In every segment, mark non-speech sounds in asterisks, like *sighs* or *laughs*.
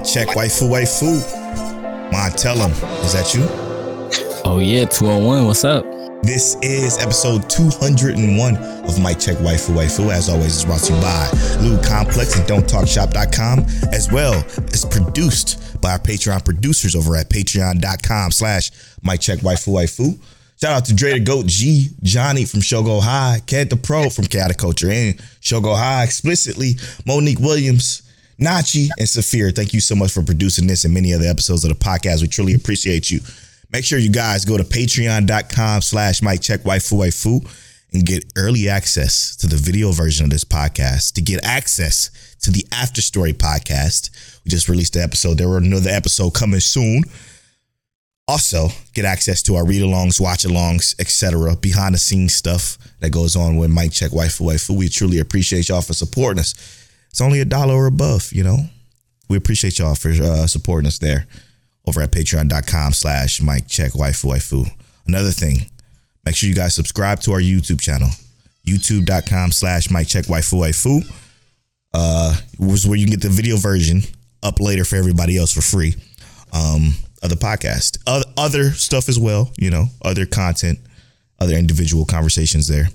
Mic check. Waifu, waifu. Him. Is that you? Oh yeah, 201. What's up? This is episode 201 of Mic Check Waifu Waifu. As always, it's brought to you by Lou Complex and Don'tTalkShop.com, as well as produced by our Patreon producers over at patreon.com slash Mic Check Waifu Waifu. Shout out to Dre the Goat G, Johnny from Shogo High, Kent the Pro from Chaotic Culture, and Shogo High explicitly, Monique Williams, Nachi, and Saphir. Thank you so much for producing this and many other episodes of the podcast. We truly appreciate you. Make sure you guys go to patreon.com slash Mic Check Waifu Waifu and get early access to the video version of this podcast. To get access to the After Story podcast, we just released the episode. There will another episode coming soon. Also, get access to our read alongs, watch alongs, etc., behind the scenes stuff that goes on with Mic Check Waifu Waifu. We truly appreciate y'all for supporting us. It's only a dollar or above, you know. We appreciate y'all for uh, supporting us there over at patreon.com slash Mic Check Waifu Waifu. Another thing, make sure you guys subscribe to our YouTube channel, youtube.com slash Mic Check Waifu Waifu. Uh, was where you can get the video version up later for everybody else for free. Um, of the podcast, other, other stuff as well, you know, other content, other individual conversations there.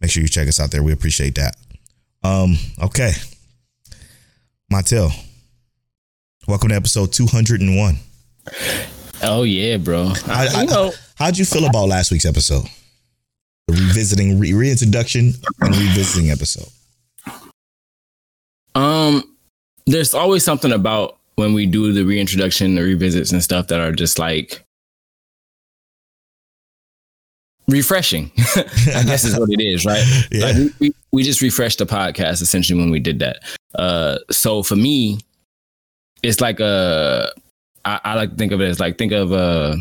Make sure you check us out there. We appreciate that. Um, okay. Montel, welcome to episode 201. Oh yeah, bro. I, I, you know, how'd you feel about last week's episode? The revisiting, re- reintroduction, and revisiting episode. um, there's always something about when we do the reintroduction, the revisits, and stuff that are just like refreshing. *laughs* I guess is what it is, right? *laughs* Yeah. Like we, we, we just refreshed the podcast essentially when we did that. Uh, so for me, it's like a I, I like to think of it as like think of a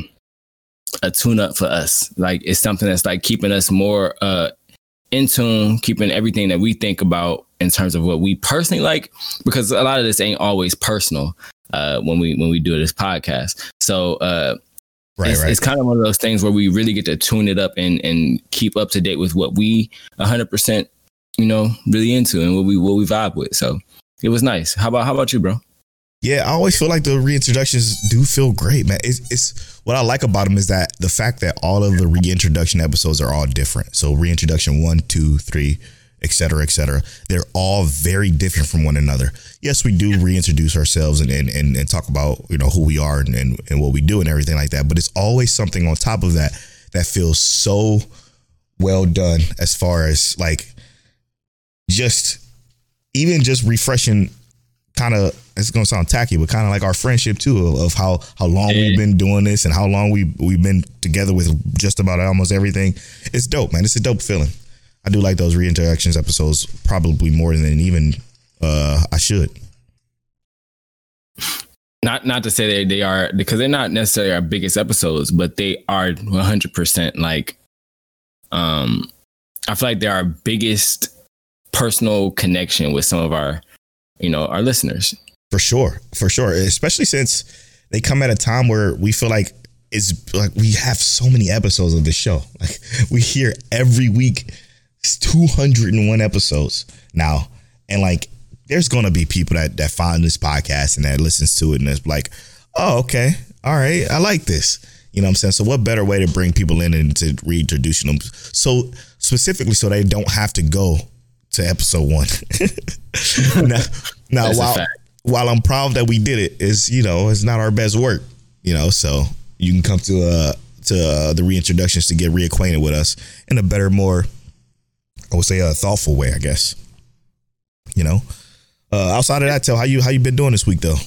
a tune up for us. Like it's something that's like keeping us more uh in tune, keeping everything that we think about in terms of what we personally like, because a lot of this ain't always personal uh when we when we do this podcast. So uh Right, it's, right. it's kind of one of those things where we really get to tune it up and and keep up to date with what we 100% you know really into and what we what we vibe with so it was nice how about how about you bro Yeah, I always feel like the reintroductions do feel great, man. It's, it's what I like about them is that the fact that all of the reintroduction episodes are all different. So reintroduction one, two, three, et cetera, et cetera. They're all very different from one another. Yes, we do reintroduce ourselves and and, and, and talk about you know who we are and, and and what we do and everything like that. But it's always something on top of that that feels so well done as far as like just even just refreshing kind of it's gonna sound tacky, but kind of like our friendship too of, of how how long Yeah. we've been doing this and how long we we've been together with just about almost everything. It's dope, man. It's a dope feeling. I do like those reintroductions episodes probably more than even uh I should. not not to say they they are because they're not necessarily our biggest episodes but they are 100% like um i feel like they're our biggest personal connection with some of our you know our listeners For sure, for sure. Especially since they come at a time where we feel like it's like we have so many episodes of the show. Like we hear every week, it's 201 episodes now, and like there's gonna be people that that find this podcast and that listens to it and it's like, oh okay, all right, I like this. You know what I'm saying? So what better way to bring people in and to reintroduce them so specifically so they don't have to go to episode one. *laughs* now, now while while I'm proud that we did it, is you know it's not our best work. You know, so you can come to uh to uh, the reintroductions to get reacquainted with us in a better, more I would say a thoughtful way, I guess. You know. Uh, outside of that, tell how you how you been doing this week though.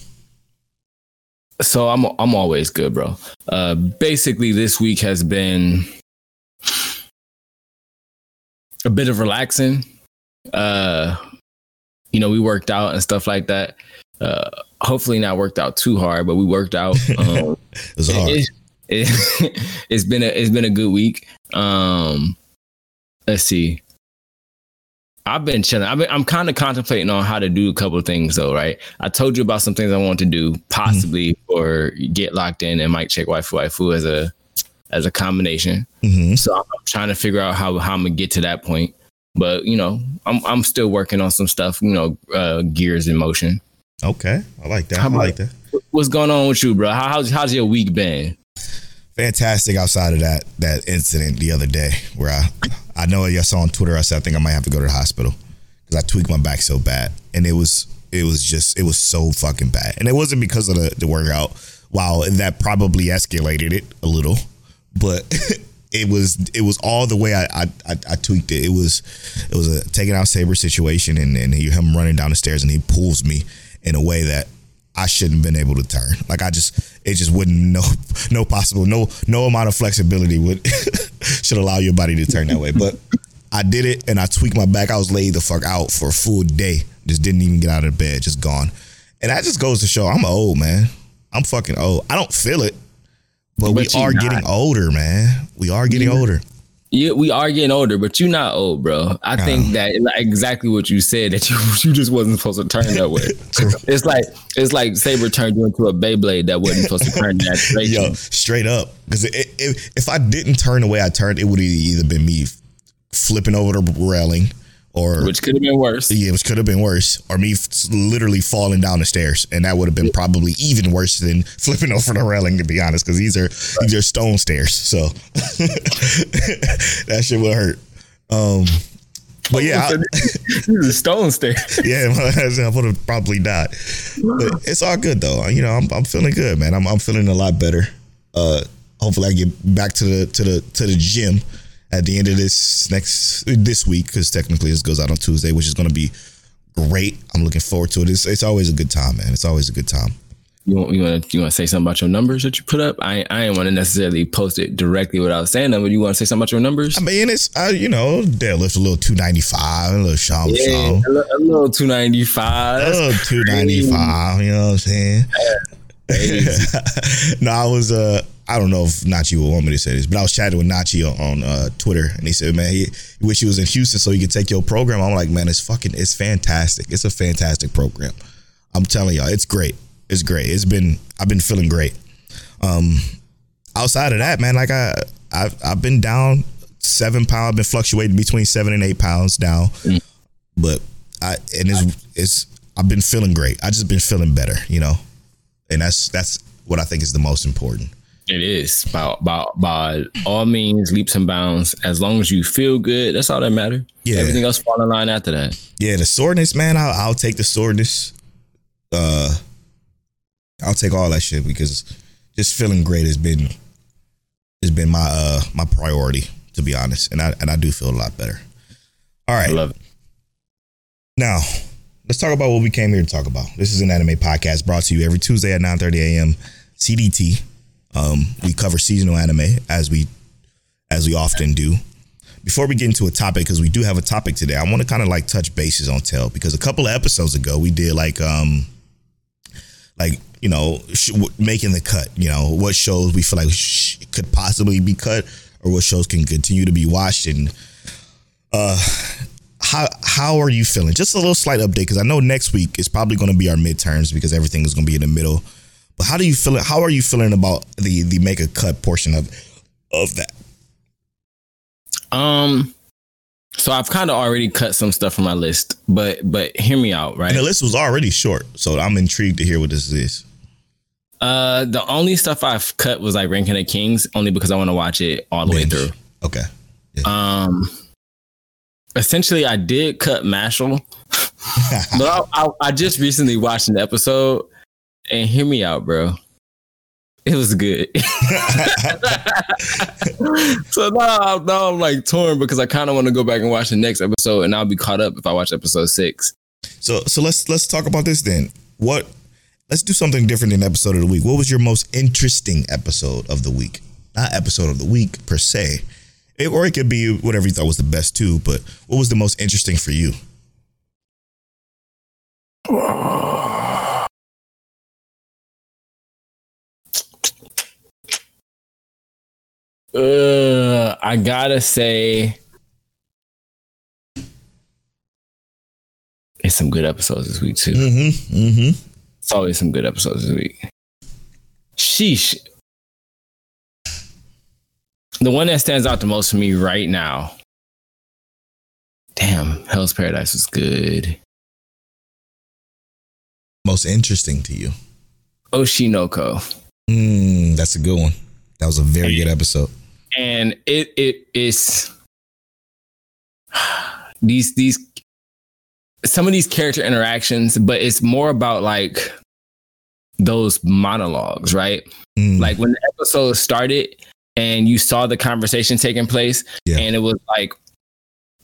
So I'm I'm always good, bro. Uh, basically, this week has been a bit of relaxing. Uh, you know, we worked out and stuff like that. Uh, hopefully not worked out too hard, but we worked out. *laughs* Um, It was hard. it, *laughs* it, has been a it's been a good week. Um, let's see. I've been chilling. I've been, I'm kind of contemplating on how to do a couple of things though, right? I told you about some things I want to do, possibly or get locked in and might check waifu waifu as a as a combination. Mhm. So I'm trying to figure out how how I'm gonna get to that point. But you know, I'm I'm still working on some stuff. You know, uh, gears in motion. Okay, I like that. How I like that. What's going on with you, bro? How, how's how's your week been? Fantastic. Outside of that that incident the other day, where I I know I saw on Twitter, I said I think I might have to go to the hospital because I tweaked my back so bad, and it was it was just it was so fucking bad, and it wasn't because of the the workout. Wow, that probably escalated it a little, but. *laughs* It was it was all the way I, I I tweaked it. It was it was a taking out saber situation and and he, him running down the stairs and he pulls me in a way that I shouldn't have been able to turn. Like I just, it just wouldn't *laughs* no, no possible, no, no amount of flexibility would *laughs* should allow your body to turn that way. But I did it, and I tweaked my back. I was laid the fuck out for a full day. Just didn't even get out of bed. Just gone. And that just goes to show I'm old, man. I'm fucking old. I don't feel it, but, we But are not. getting older, man. We are getting older. You, we are getting older, but you're not old, bro. I think that like, exactly what you said that *laughs* you you just wasn't supposed to turn that way. *laughs* it's like it's like Saber turned you into a Beyblade that wasn't supposed to turn that direction. *laughs* Yo, straight up. Because if, if I didn't turn the way I turned, it would have either been me flipping over the railing or which could have been worse. Yeah, which could have been worse, or me f- literally falling down the stairs, and that would have been probably even worse than *laughs* flipping over the railing. To be honest, because these are these are stone stairs, so *laughs* that shit would hurt. Um, but yeah, I, *laughs* this is stone stair. yeah, I would have probably died. But it's all good though. You know, I'm I'm feeling good, man. I'm I'm feeling a lot better. Uh, hopefully, I get back to the to the to the gym at the end of this next this week because technically this goes out on Tuesday, which is going to be great. I'm looking forward to it. It's it's always a good time, man. It's always a good time. You want you want to you want to say something about your numbers that you put up? I I didn't want to necessarily post it directly without saying them, but you want to say something about your numbers? I mean, it's I, you know, deadlift a little 295, a little sham Yeah, a, little two ninety five. A little 295, you know what I'm saying? *laughs* no, I was uh I don't know if Nachi will want me to say this, but I was chatting with Nachi on, on uh, Twitter and he said, Man, he, he wish he was in Houston so he could take your program. I'm like, man, it's fucking it's fantastic. It's a fantastic program. I'm telling y'all, it's great. It's great. It's been I've been feeling great. Um outside of that, man, like I I've I've been down seven pounds, I've been fluctuating between seven and eight pounds now. But I and it's it's I've been feeling great. I just been feeling better, you know and that's that's what I think is the most important. It is by, by by all means leaps and bounds. As long as you feel good, that's all that matters. Yeah. Everything else fall in line after that. Yeah, the soreness, man. I'll, I'll take the soreness. Uh, I'll take all that shit because just feeling great has been has been my uh my priority to be honest, and I and I do feel a lot better. All right, I love it. now let's talk about what we came here to talk about. This is an anime podcast brought to you every Tuesday at 9:30 a.m. CDT. Um, we cover seasonal anime as we as we often do. Before we get into a topic, because we do have a topic today, I want to kind of like touch bases on Tell because a couple of episodes ago we did like um like you know sh- making the cut. You know what shows we feel like sh- could possibly be cut or what shows can continue to be watched and uh how how are you feeling? Just a little slight update because I know next week is probably going to be our midterms because everything is going to be in the middle. But how do you feel? How are you feeling about the the make a cut portion of of that? Um, so I've kind of already cut some stuff from my list, but but hear me out, right? And the list was already short, so I'm intrigued to hear what this is. Uh, the only stuff I've cut was like Ranking of Kings, only because I want to watch it all the way through. Okay. Um, essentially, I did cut Mashle, *laughs* but I, I, I just recently watched an episode, and hear me out, bro. It was good. *laughs* so now, now I'm like torn because I kind of want to go back and watch the next episode, and I'll be caught up if I watch episode six. So so let's let's talk about this then. What let's do something different in episode of the week. What was your most interesting episode of the week? Not episode of the week per se, it, or it could be whatever you thought was the best too. But what was the most interesting for you? Uh, I gotta say, it's some good episodes this week too. Mm-hmm. Mm-hmm. It's always some good episodes this week. Sheesh. The one that stands out the most for me right now. Damn, Hell's Paradise was good. Most interesting to you? Oshi no Ko. Mm, that's a good one. That was a very good episode. And it it is *sighs* these these some of these character interactions, but it's more about like those monologues, right? Mm. Like when the episode started and you saw the conversation taking place, Yeah. and it was like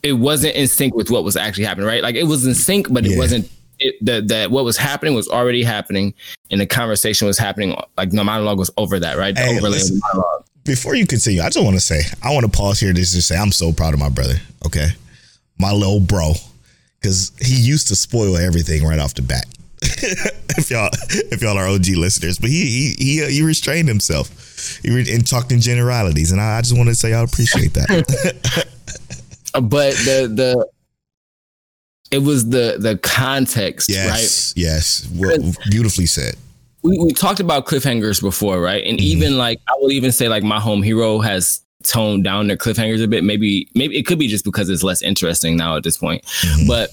it wasn't in sync with what was actually happening, right? Like it was in sync, but it Yeah. wasn't. It, that that what was happening was already happening, and the conversation was happening. Like the monologue was over that, right? The Hey, overlay listen. the monologue. Before you continue, I just want to say, I want to pause here to just say I'm so proud of my brother. Okay, my little bro, because he used to spoil everything right off the bat. *laughs* if y'all, if y'all are OG listeners, but he he he, uh, he restrained himself. He re- and talked in generalities, and I, I just want to say I appreciate that. *laughs* Uh, But the the it was the the context, right? yes, yes, well, beautifully said. We, we talked about cliffhangers before, right? And Mhm. even like I will even say like my home hero has toned down their cliffhangers a bit. Maybe maybe it could be just because it's less interesting now at this point. Mhm. But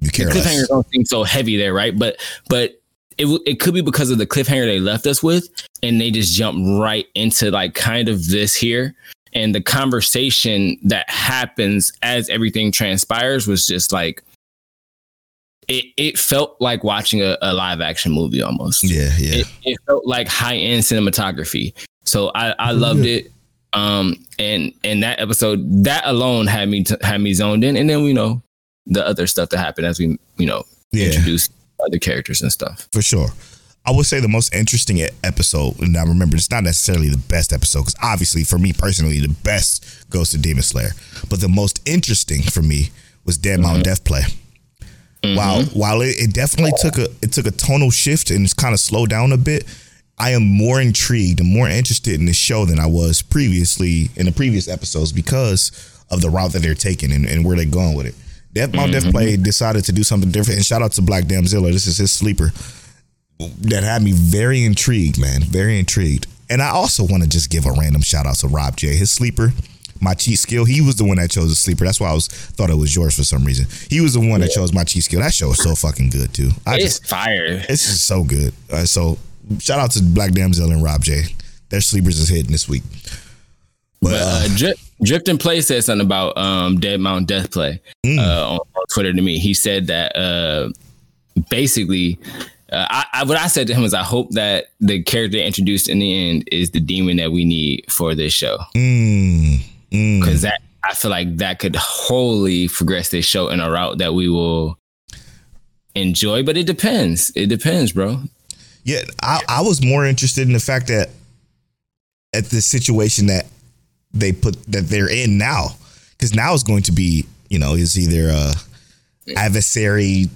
You the care cliffhangers less. don't seem so heavy there, right? But but it it could be because of the cliffhanger they left us with, and they just jump right into like kind of this here. And the conversation that happens as everything transpires was just like it. It felt like watching a, a live action movie almost Yeah, yeah. it, it felt like high end cinematography. So I, I loved it. Um, and and that episode that alone had me t- had me zoned in, and then we know the other stuff that happened as we you know Yeah. introduced other characters and stuff. for sure. I would say the most interesting episode, and I remember it's not necessarily the best episode because obviously for me personally, the best goes to Demon Slayer. But the most interesting for me was Dead Mount Death Play. While mm-hmm. while it, it definitely took a it took a tonal shift and it's kind of slowed down a bit, I am more intrigued and more interested in the show than I was previously in the previous episodes because of the route that they're taking and, and where they're going with it. Dead Mount Death mm-hmm. Play decided to do something different. And shout out to Black Damzilla. This is his sleeper that had me very intrigued, man. Very intrigued. And I also want to just give a random shout out to Rob J. His sleeper, my cheat skill. He was the one that chose the sleeper. That's why I was thought it was yours for some reason. He was the one that chose my cheat skill. That show is so fucking good too. I It's just fire. it's just so good. Uh, so shout out to Black Damsel and Rob J. Their sleepers is hitting this week. But, But uh, uh, Drift and Play said something about um, Dead Mount Death Play Mm. uh, on, on Twitter to me. He said that uh, basically, uh, I, I, what I said to him was, I hope that the character introduced in the end is the demon that we need for this show. mm, mm. because that I feel like that could wholly progress this show in a route that we will enjoy. But it depends. It depends, bro. Yeah, I, I was more interested in the fact that at the situation that they put that they're in now, because now it's going to be you know is either a adversary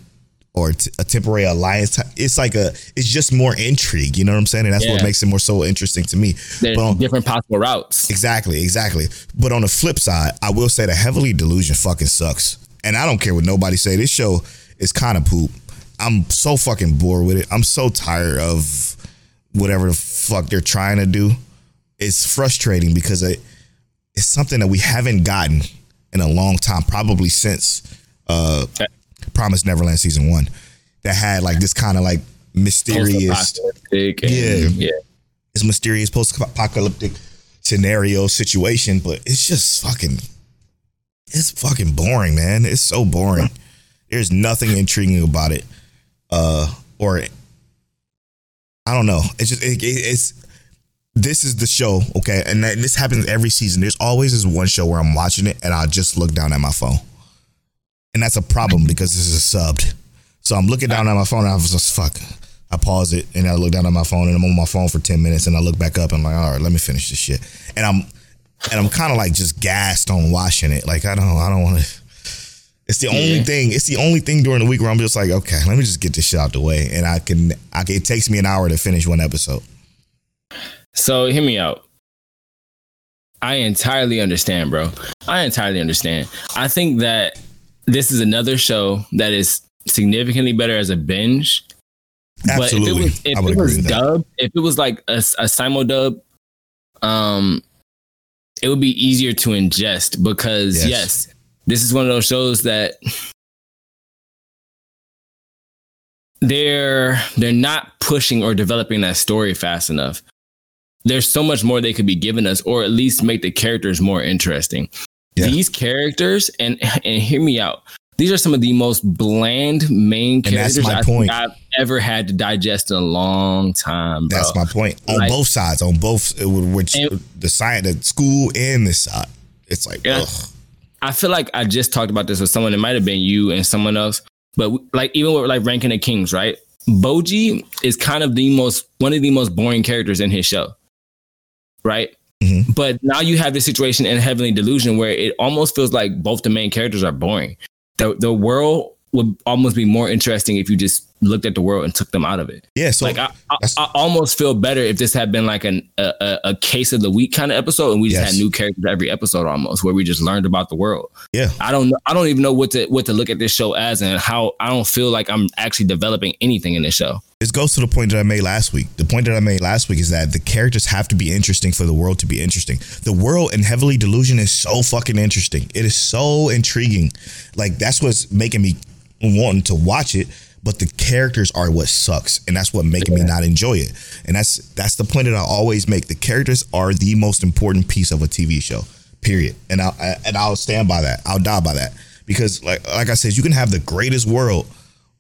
or t- a temporary alliance. It's like a it's just more intrigue. You know what I'm saying? And that's what makes it more so interesting to me. There's But on- different possible routes. Exactly, exactly. But on the flip side, I will say the Heavenly Delusion fucking sucks. And I don't care what nobody say. This show is kind of poop. I'm so fucking bored with it. I'm so tired of whatever the fuck they're trying to do. It's frustrating because it, it's something that we haven't gotten in a long time, probably since uh Promise Neverland season one. That had like this kind of like mysterious and- Yeah. yeah. this mysterious post-apocalyptic scenario situation, but it's just fucking it's fucking boring, man. It's so boring. There's nothing intriguing about it. Uh or I don't know. It's just it, it- it's this is the show, okay? And that- this happens every season. There's always this one show where I'm watching it and I'll just look down at my phone. And that's a problem because this is subbed. So I'm looking down at my phone and I was just fuck. I pause it and I look down at my phone and I'm on my phone for 10 minutes and I look back up and I'm like, all right, let me finish this shit. And I'm and I'm kind of like just gassed on watching it. Like I don't I don't want to it's the only Yeah. thing. It's the only thing during the week where I'm just like, okay, let me just get this shit out the way, and I can. I can it takes me an hour to finish one episode. So hear me out. I entirely understand, bro. I entirely understand. I think that this is another show that is significantly better as a binge. Absolutely, But if it was, if it was with that. if it was like a, a simul dub, um, it would be easier to ingest because Yes. yes, this is one of those shows that they're they're not pushing or developing that story fast enough. There's so much more they could be giving us, or at least make the characters more interesting. Yeah. These characters, and and hear me out. These are some of the most bland main characters I point. I've ever had to digest in a long time, bro. That's my point on Like- both sides. On both, uh, which And- the side, the school, and this side. It's like, Yeah. ugh. I feel like I just talked about this with someone. It might have been you and someone else, but like even with like ranking the kings, right? Bojji is kind of the most one of the most boring characters in his show, right? Mhm. But now you have this situation in Heavenly Delusion where it almost feels like both the main characters are boring. The the world would almost be more interesting if you just looked at the world and took them out of it. yeah. So like I, I, I almost feel better if this had been like an a, a, case of the week kind of episode, and we just Yes. had new characters every episode almost, where we just learned about the world. yeah, I don't know. I don't even know what to what to look at this show as, and how I don't feel like I'm actually developing anything in this show. this goes to the point that I made last week. The point that I made last week is that the characters have to be interesting for the world to be interesting. The world in Heavenly Delusion is so fucking interesting. It is so intriguing. Like that's what's making me wanting to watch it. But the characters are what sucks, and that's what making me not enjoy it. And that's that's the point that I always make. The characters are the most important piece of a TV show. Period. And I I- and I'll stand by that. I'll die by that because like like I said, you can have the greatest world,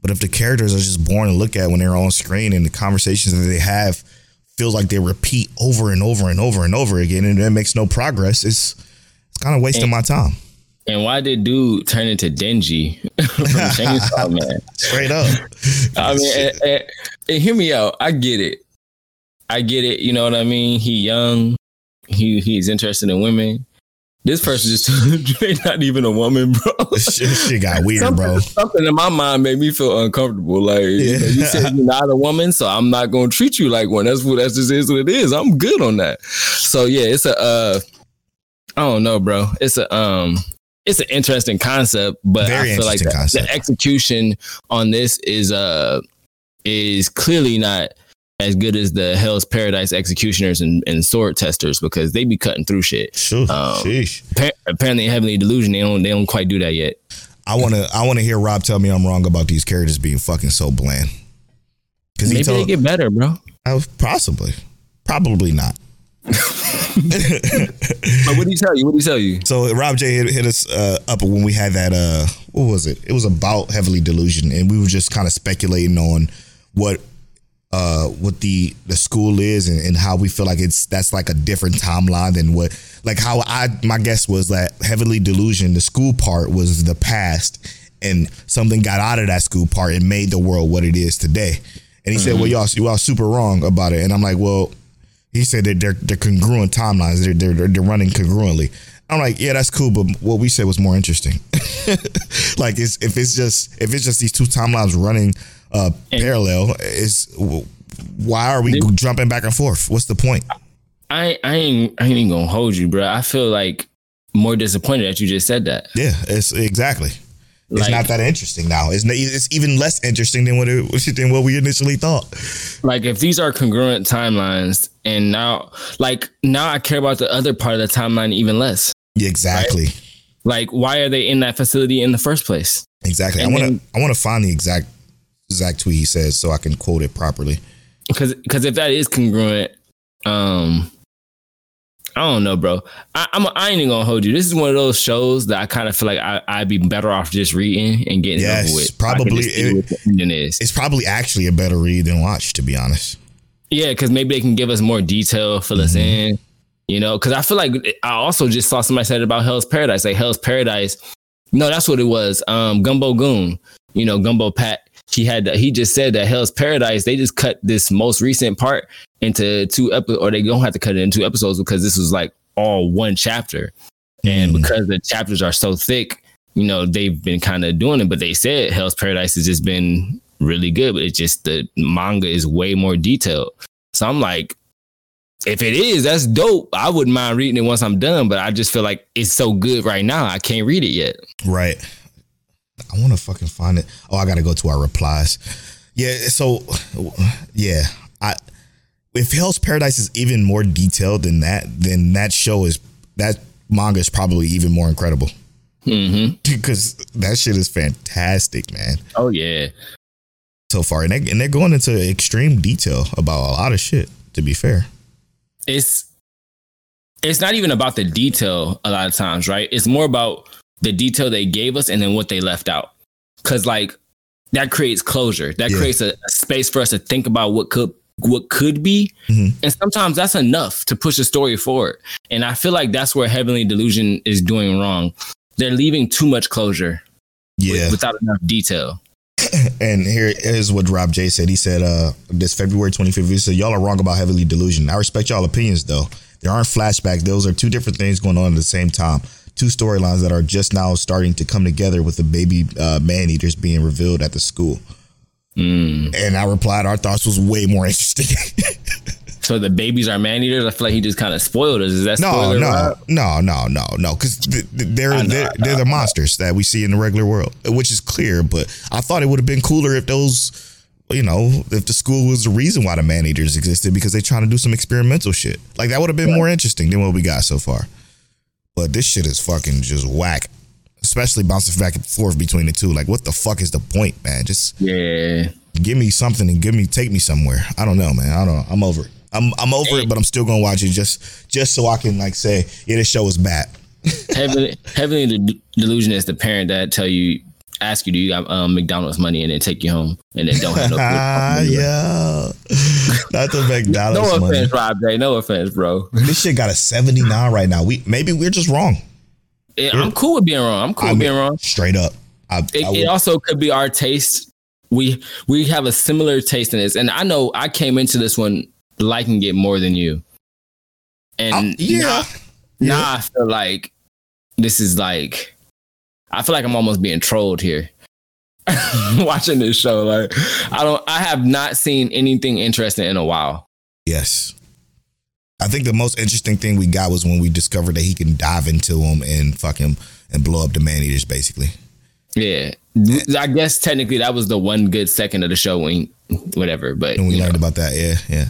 but if the characters are just boring to look at when they're on screen and the conversations that they have feels like they repeat over and over and over and over again and it makes no progress, it's it's kind of wasting my time. And why did dude turn into Denji *laughs* from *laughs* Chainsaw Man? Straight up. I mean, and, and- and hear me out. I get it. I get it. You know what I mean? He young. He he's interested in women. This person just *laughs* not even a woman, bro. shit, shit got weird, something, bro. something in my mind made me feel uncomfortable. Like you, know, you said you're not a woman, so I'm not gonna treat you like one. That's what that's just is what it is. I'm good on that. So yeah, it's a uh I don't know, bro. It's a um it's an interesting concept, but Very I feel like the, the execution on this is uh is clearly not as good as the Hell's Paradise executioners and, and sword testers because they be cutting through shit. Sure. Um, Sheesh. Appa- Apparently, in Heavenly Delusion, they don't they don't quite do that yet. I wanna I wanna hear Rob tell me I'm wrong about these characters being fucking so bland. Cause he Maybe they get better, bro. uh, possibly. Probably not. But what do he tell you? What do he tell you? So Rob J hit, hit us uh, up when we had that. Uh, what was it? It was about Heavenly Delusion, and we were just kind of speculating on what uh, what the the school is and, and how we feel like it's that's like a different timeline than what like how I my guess was that Heavenly Delusion the school part was the past and something got out of that school part and made the world what it is today. And he said, "Well, y'all y'all super wrong about it." And I'm like, "Well." He said that they're they're congruent timelines. They're they're they're running congruently. I'm like, yeah, that's cool, but what we said was more interesting. *laughs* like, it's, if it's just if it's just these two timelines running uh, parallel, is why are we jumping back and forth? What's the point? I I ain't I ain't even gonna hold you, bro. I feel like more disappointed that you just said that. Yeah, it's exactly. It's not that interesting now. It's, it's even less interesting than what it, than what we initially thought. Like if these are congruent timelines, and now like now I care about the other part of the timeline even less. Exactly. Like why are they in that facility in the first place? Exactly. And I want to I want to find the exact exact tweet he says so I can quote it properly. Because because if that is congruent, um, I don't know, bro. I, I'm I ain't even gonna hold you. This is one of those shows that I kind of feel like I, I'd be better off just reading and getting it Yes, over with. probably I can just see it- what the ending is. It's probably actually a better read than watch, to be honest. Yeah, because maybe they can give us more detail, fill us Mm-hmm. in. You know, because I feel like I also just saw somebody said about Hell's Paradise. Like Hell's Paradise, no, that's what it was. Um, Gumbo Goon, you know, Gumbo Pat. he had he just said that Hell's Paradise they just cut this most recent part into two episodes, or they don't have to cut it into two episodes because this was like all one chapter, and Mm. because the chapters are so thick, you know they've been kind of doing it. But they said Hell's Paradise has just been really good, but it's just the manga is way more detailed. So I'm like, if it is, that's dope. I wouldn't mind reading it once I'm done, but I just feel like it's so good right now. I can't read it yet. Right. I want to fucking find it. Oh, I got to go to our replies. Yeah. So, yeah. I if Hell's Paradise is even more detailed than that, then that show is that manga is probably even more incredible *laughs* hmm because that shit is fantastic, man. Oh yeah. So far, and they and they're going into extreme detail about a lot of shit. To be fair, It's it's not even about the detail a lot of times, right? It's more about the detail they gave us and then what they left out. Cause like that creates closure. That Yeah. creates a, a space for us to think about what could what could be. Mhm. And sometimes that's enough to push a story forward. And I feel like that's where Heavenly Delusion is doing wrong. They're leaving too much closure with- yeah. without enough detail. *laughs* And here is what Rob J said. He said, uh, this February 25th, he said, Y'all are wrong about Heavenly Delusion. I respect y'all opinions though. There aren't flashbacks. Those are two different things going on at the same time. Two storylines that are just now starting to come together with the baby uh, man eaters being revealed at the school. Mm. And I replied, Our thoughts was way more interesting. *laughs* So the babies are man eaters. I feel like he just kind of spoiled us. Is that no, spoiler? no, no, no, no, no. Because th- th- they're, know, they're, they're the monsters that we see in the regular world, which is clear. But I thought it would have been cooler if those you know, if the school was the reason why the man eaters existed because they're trying to do some experimental shit. Like that would have been more interesting than what we got so far. But this shit is fucking just whack. Especially bouncing back and forth between the two. Like, what the fuck is the point, man? Just Yeah. give me something and give me take me somewhere. I don't know, man. I don't know. I'm over it. I'm I'm over it, but I'm still gonna watch it just just so I can like say, yeah, this show is bad. *laughs* Heavily, heavily de- delusion is the parent that tell you, ask you, do you got um, McDonald's money, and then take you home, and then don't have no. Ah, food. *laughs* yeah. *laughs* Not the McDonald's No money. offense, Rob J. No offense, bro. This shit got a 79 right now. We maybe we're just wrong. Yeah, I'm cool with being wrong. I'm cool I with mean, being wrong. Straight up. I, It, I it also could be our taste. We we have a similar taste in this, and I know I came into this one liking it more than you. And oh, I- yeah. now, now I feel like this is like I feel like I'm almost being trolled here. *laughs* Watching this show, like I don't, I have not seen anything interesting in a while. Yes. I think the most interesting thing we got was when we discovered that he can dive into them and fuck him and blow up the man eaters, basically. Yeah, I guess technically that was the one good second of the show when whatever, but And we you know. learned about that. Yeah, yeah.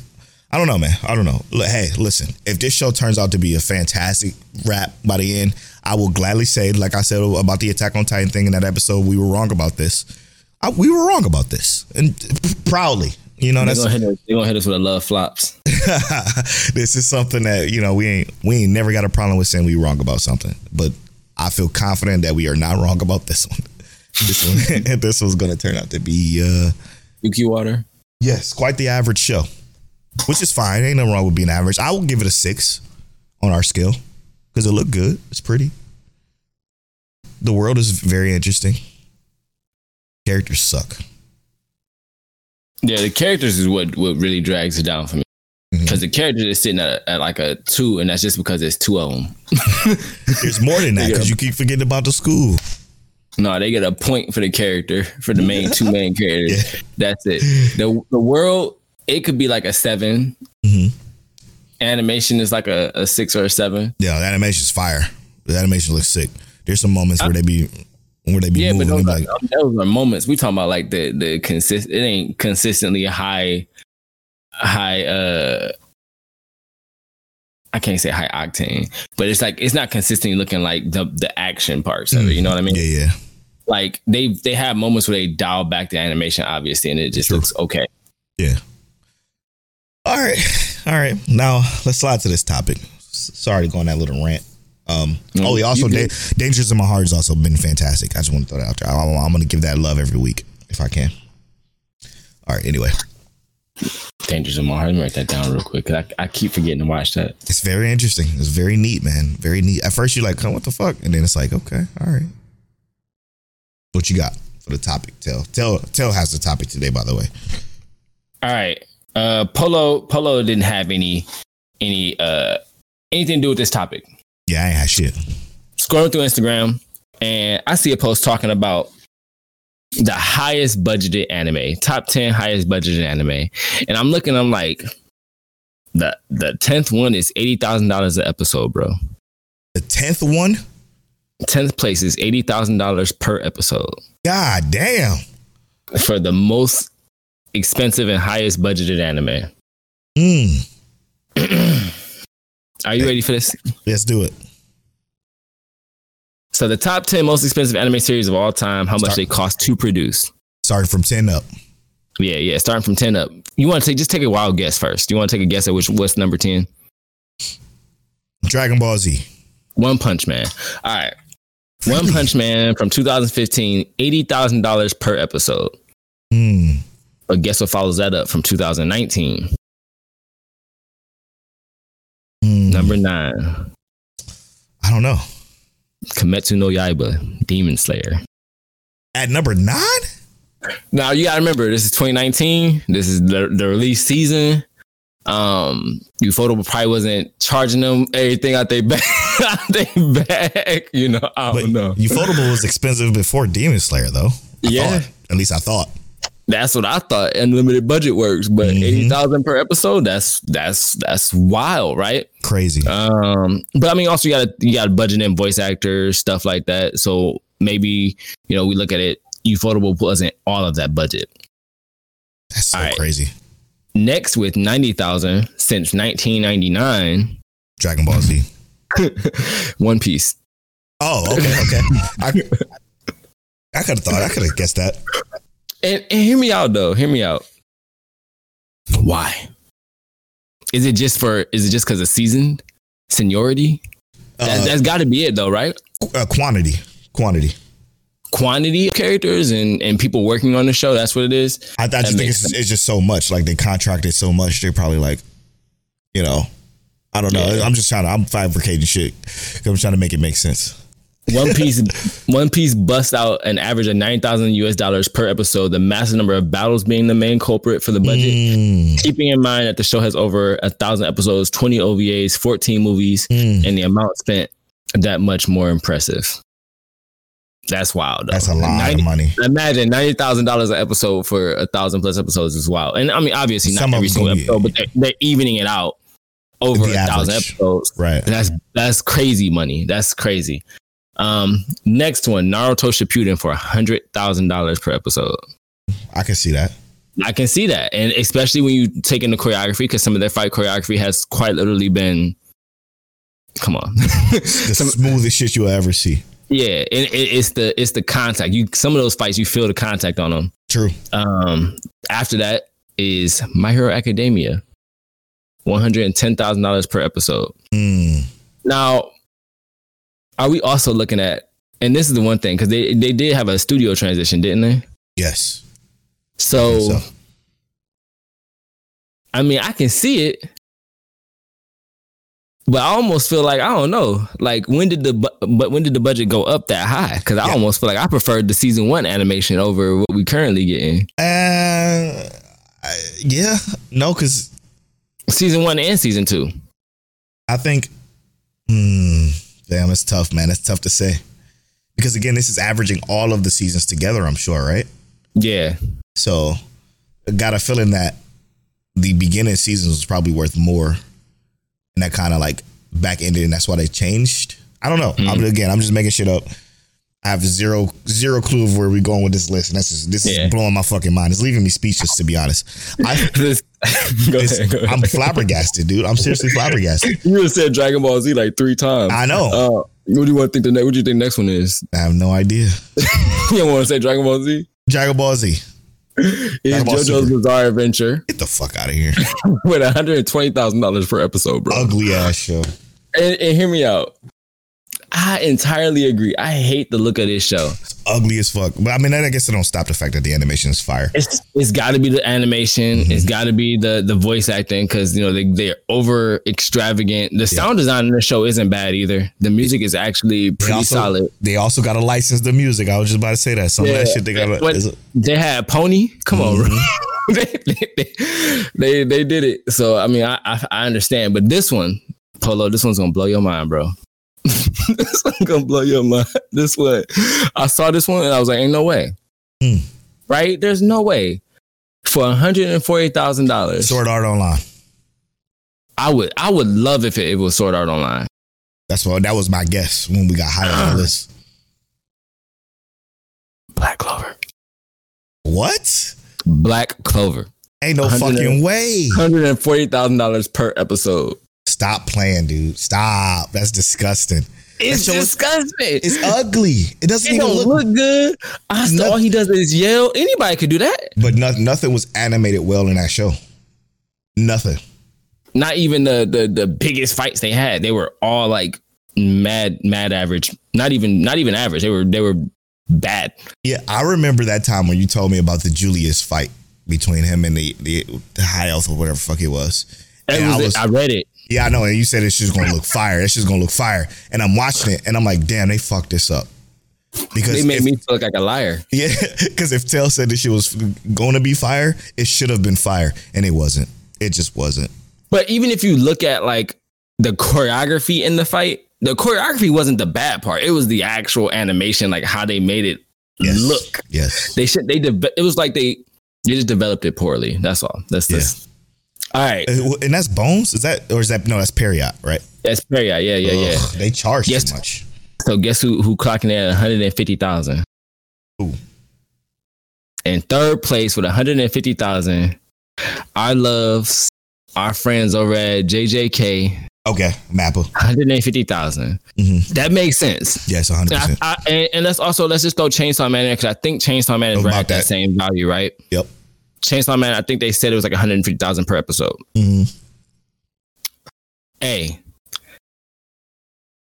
I don't know, man. I don't know. Hey, listen, if this show turns out to be a fantastic rap by the end, I will gladly say, like I said about the Attack on Titan thing in that episode, we were wrong about this. I, we were wrong about this, and proudly, you know, They're that's gonna, hit us, they're gonna hit us with a love flops. *laughs* this is something that you know we ain't we ain't never got a problem with saying we wrong about something, but I feel confident that we are not wrong about this one. *laughs* This one, *laughs* this one's gonna turn out to be uh, Yuki Water. yes, quite the average show, which is fine. Ain't nothing wrong with being average. I will give it a six on our scale because it looked good. It's pretty. The world is very interesting. Characters suck. Yeah, the characters is what what really drags it down for me. Because the character is sitting at, at like a two, and that's just because there's two of them. *laughs* There's more than that because you keep forgetting about the school. No, they get a point for the character for the main two main characters. Yeah. That's it. the The world it could be like a 7 Mhm. Animation is like a, a six or a seven. Yeah, the animation's fire. The animation looks sick. There's some moments where they be where they be Yeah, but moving. those they are, like, those are moments. We talking about like the the consist. It ain't consistently high, high. uh I can't say high octane, but it's like it's not consistently looking like the the action parts of it. You know what I mean? yeah, yeah. Like they they have moments where they dial back the animation, obviously, and it just True. looks okay. Yeah. All right. All right. Now let's slide to this topic. Sorry to go on that little rant. Um, oh, he also da-. Dangers in My Heart has also been fantastic. I just want to throw that out there. I'm, I'm going to give that love every week if I can. All right. Anyway, Dangers in my heart. Let me write that down real quick. I, I keep forgetting to watch that. it's very interesting. It's very neat, man. Very neat. At first, you're like, "Huh, "What the fuck?" And then it's like, "Okay, all right." What you got for for the topic. Tell tell tell has the topic today. By the way, All right. Uh Polo Polo didn't have any any uh anything to do with this topic. Yeah, I ain't had shit. Scrolling through Instagram and I see a post talking about the highest budgeted anime, top 10 highest budgeted anime. And I'm looking, I'm like, the the 10th one is $80,000 an episode, bro. The tenth one. 10th place is $80,000 per episode God damn. for the most expensive and highest budgeted anime. Mm, *clears throat* Are you ready for this? let's do it. So the top 10 most expensive anime series of all time, how much Start- they cost to produce. Starting from ten up. Yeah, yeah, starting from 10 up. You want to take just take a wild guess first. You want to take a guess at which what's number 10? Dragon Ball Z. One Punch Man. All right. One Punch Man from 2015, $80,000 per episode. Hmm. But guess what follows that up from 2019? Hmm. Number nine, I don't know. Kimetsu no Yaiba, Demon Slayer. At number nine. Now you gotta remember, this is 2019. This is the, the release season. Um, Ufotable probably wasn't charging them everything out they *laughs* back, out they back. You know, I But don't know. Ufotable was expensive before Demon Slayer, though. I Yeah. thought. At least I thought. That's what I thought. Unlimited budget works, but Mhm. eighty thousand per episode. That's that's that's wild, right? Crazy. Um, but I mean, also you got to you got to budget in voice actors, stuff like that. So maybe you know we look at it. Ufotable wasn't all of that budget. That's so right. crazy. Next, with ninety thousand since nineteen ninety nine, Dragon Ball Z. *laughs* One Piece. Oh, okay, okay. I, I could have thought. I could have guessed that. And, and hear me out though. Hear me out. Why? Is it just for? Is it just because of seasoned seniority? That, Uh, that's got to be it though, right? uh, quantity. Quantity. Quantity of characters and and people working on the show. That's what it is. I, I just think it's, it's just so much. Like they contracted so much. They're probably like, you know, I don't know. Yeah. I'm just trying to. I'm fabricating shit. I'm trying to make it make sense. One Piece, *laughs* One Piece busts out an average of nine thousand US dollars per episode. The massive number of battles being the main culprit for the budget. Mm, Keeping in mind that the show has over a thousand episodes, twenty OVAs, fourteen movies, mm. and the amount spent that much more impressive. That's wild. Though. That's a lot 90 of money. Imagine ninety thousand dollars an episode for a thousand plus episodes is wild. And I mean, obviously not Some every single episode, but they're, they're evening it out over The a thousand episodes. Right. That's that's crazy money. That's crazy. Um, next one, Naruto Shippuden for a hundred thousand dollars per episode. I can see that. I can see that, and especially when you take in the choreography, because some of their fight choreography has quite literally been. Come on, *laughs* The Some- smoothest shit you'll ever see. yeah, it, it, it's the it's the contact. You some of those fights you feel the contact on them. True. Um, after that is My Hero Academia, one hundred and ten thousand dollars per episode. Mm. Now, are we also looking at? And this is the one thing because they they did have a studio transition, didn't they? Yes. So, So, I mean, I can see it, but I almost feel like I don't know. Like when did the bu- but when did the budget go up that high? Because I Yeah. almost feel like I preferred the season one animation over what we currently getting. uh, I- yeah. No, because Season one and season two. I think, hmm, damn, it's tough, man. It's tough to say. Because again, this is averaging all of the seasons together, I'm sure, right? Yeah, So got a feeling that the beginning seasons was probably worth more. And that kind of like back ended, and that's why they changed. I don't know. I'm, mm-hmm. again, I'm just making shit up. I have zero zero clue of where we're going with this list, and that's just this Yeah. is blowing my fucking mind. It's leaving me speechless, to be honest. I, *laughs* This- ahead. I'm flabbergasted, dude. I'm seriously flabbergasted. *laughs* you just said Dragon Ball Z like three times. I know. Uh, what do you want to think the next? What do you think next one is? I have no idea. *laughs* you don't want to say Dragon Ball Z? Dragon Ball Z. It's Dragon Ball JoJo's Super. Bizarre Adventure Get the fuck out of here. *laughs* with one hundred twenty thousand dollars per episode, bro. Ugly ass show. And, and hear me out. I entirely agree. I hate the look of this show. It's ugly as fuck. But I mean, I guess it don't stop the fact that the animation is fire. It's it's got to be the animation. Mhm. It's got to be the the voice acting because you know they they're over extravagant. The sound design in the show isn't bad either. The music is actually They pretty also, solid. They also got to license the music. I was just about to say that. Some of that shit they got. To They had Pony. Come on, bro. Mhm. *laughs* they, they, they they did it. So I mean, I, I I understand, but this one, Polo, this one's gonna blow your mind, bro. *laughs* this one's gonna blow your mind. This one, I saw this one and I was like, ain't no way. Hmm. Right? There's no way. For one hundred and forty thousand dollars, Sword Art Online. I would I would love if it, it was Sword Art Online. That's what that was my guess when we got higher on the *clears throat* list. Black Clover. What? Black Clover. Ain't no fucking way. Hundred and forty thousand dollars per episode. Stop playing, dude. Stop. That's disgusting. It's is- disgusting. It's ugly. It doesn't It even look. look, good. I all he does is yell. Anybody could do that. But no, nothing was animated well in that show. Nothing. Not even the, the the biggest fights they had. They were all like mad mad average. Not even not even average. They were they were bad. Yeah, I remember that time when you told me about the Julius fight between him and the the, the high elf or whatever the fuck it was. And was I it. was- I read it. Yeah, I know. And you said it's just gonna look fire. It's just gonna look fire. And I'm watching it, and I'm like, damn, they fucked this up. Because They made if, me feel like a liar. yeah, *laughs* because if Tell said this shit was to be fire, it should have been fire, and it wasn't. It just wasn't. But even if you look at like the choreography in the fight, the choreography wasn't the bad part. It was the actual animation, like how they made it Yes. look. Yes. They should they de- it was like they they just developed it poorly. That's all. That's this. All right. Uh, And that's Bones. Is that or is that no? That's Pierrot, right? That's fair. Yeah, yeah, yeah. Ugh, They charge Yes. too much. So guess who who clocking at 150,000? Who? In third place with 150,000, our loves, our friends over at JJK, Okay, Mappa. 150,000. Mhm. That makes sense. Yes, 100. I, percent I, and, and let's also let's just throw Chainsaw Man in because I think Chainsaw Man is right at that that. same value, right? Yep. Chainsaw Man, I think they said it was like 150,000 per episode. hmm Hey,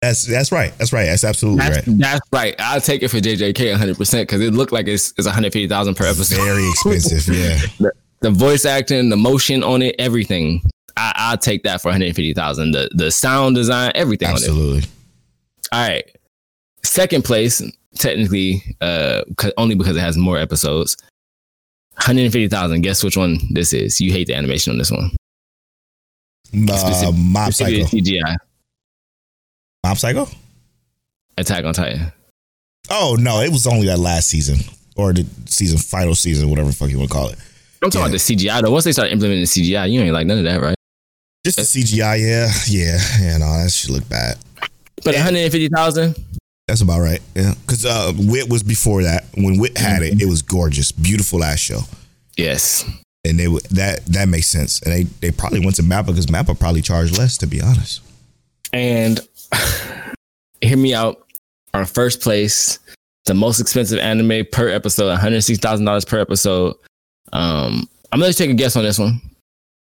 That's that's right. That's right. That's absolutely that's, right. that's right. I'll take it for JJK 100% because it looked like it's, it's 150,000 per episode. Very expensive. *laughs* Yeah. the voice acting, the motion on it, everything. I, I'll take that for 150,000. The the sound design, everything on it. Absolutely. All right. Second place, technically, uh, only because it has more episodes. 150,000. Guess which one this is? You hate the animation on this one. Uh, Specific- Mob Psycho. CGI. Mob Psycho. Attack on Titan. Oh no, it was only that last season or the season final season, whatever the fuck you want to call it. I'm talking Yeah. about the CGI though. Once they start implementing the CGI, you ain't like none of that, right? Just the CGI, yeah, yeah, yeah. No, that should look bad. But Yeah. 150,000, That's about right. Yeah, because uh, Wit was before that. When Wit had it, it was gorgeous, beautiful ass show, yes. and they would- that that makes sense. And they they probably went to Mappa because Mappa probably charged less, to be honest. And *laughs* hear me out. Our first place, the most expensive anime per episode, one hundred six thousand dollars per episode. Um, I'm gonna take a guess on this one.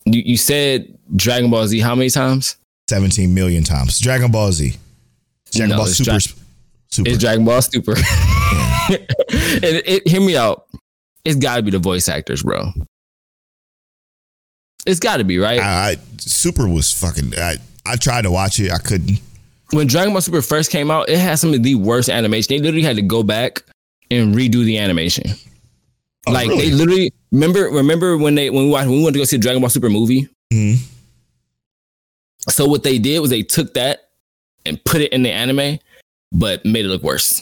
You, you said Dragon Ball Z how many times? Seventeen million times. Dragon Ball Z. Dragon No, Ball Super. Dra- Super. It's Dragon Ball Super. *laughs* and it, hear me out. It's got to be the voice actors, bro. It's got to be right. I, I Super was fucking. I I tried to watch it. I couldn't. when Dragon Ball Super first came out, it had some of the worst animation. They literally had to go back and redo the animation. Oh, like really? they literally remember remember when they when we watched when we went to go see the Dragon Ball Super movie. Mhm. So what they did was they took that and put it in the anime, but made it look worse.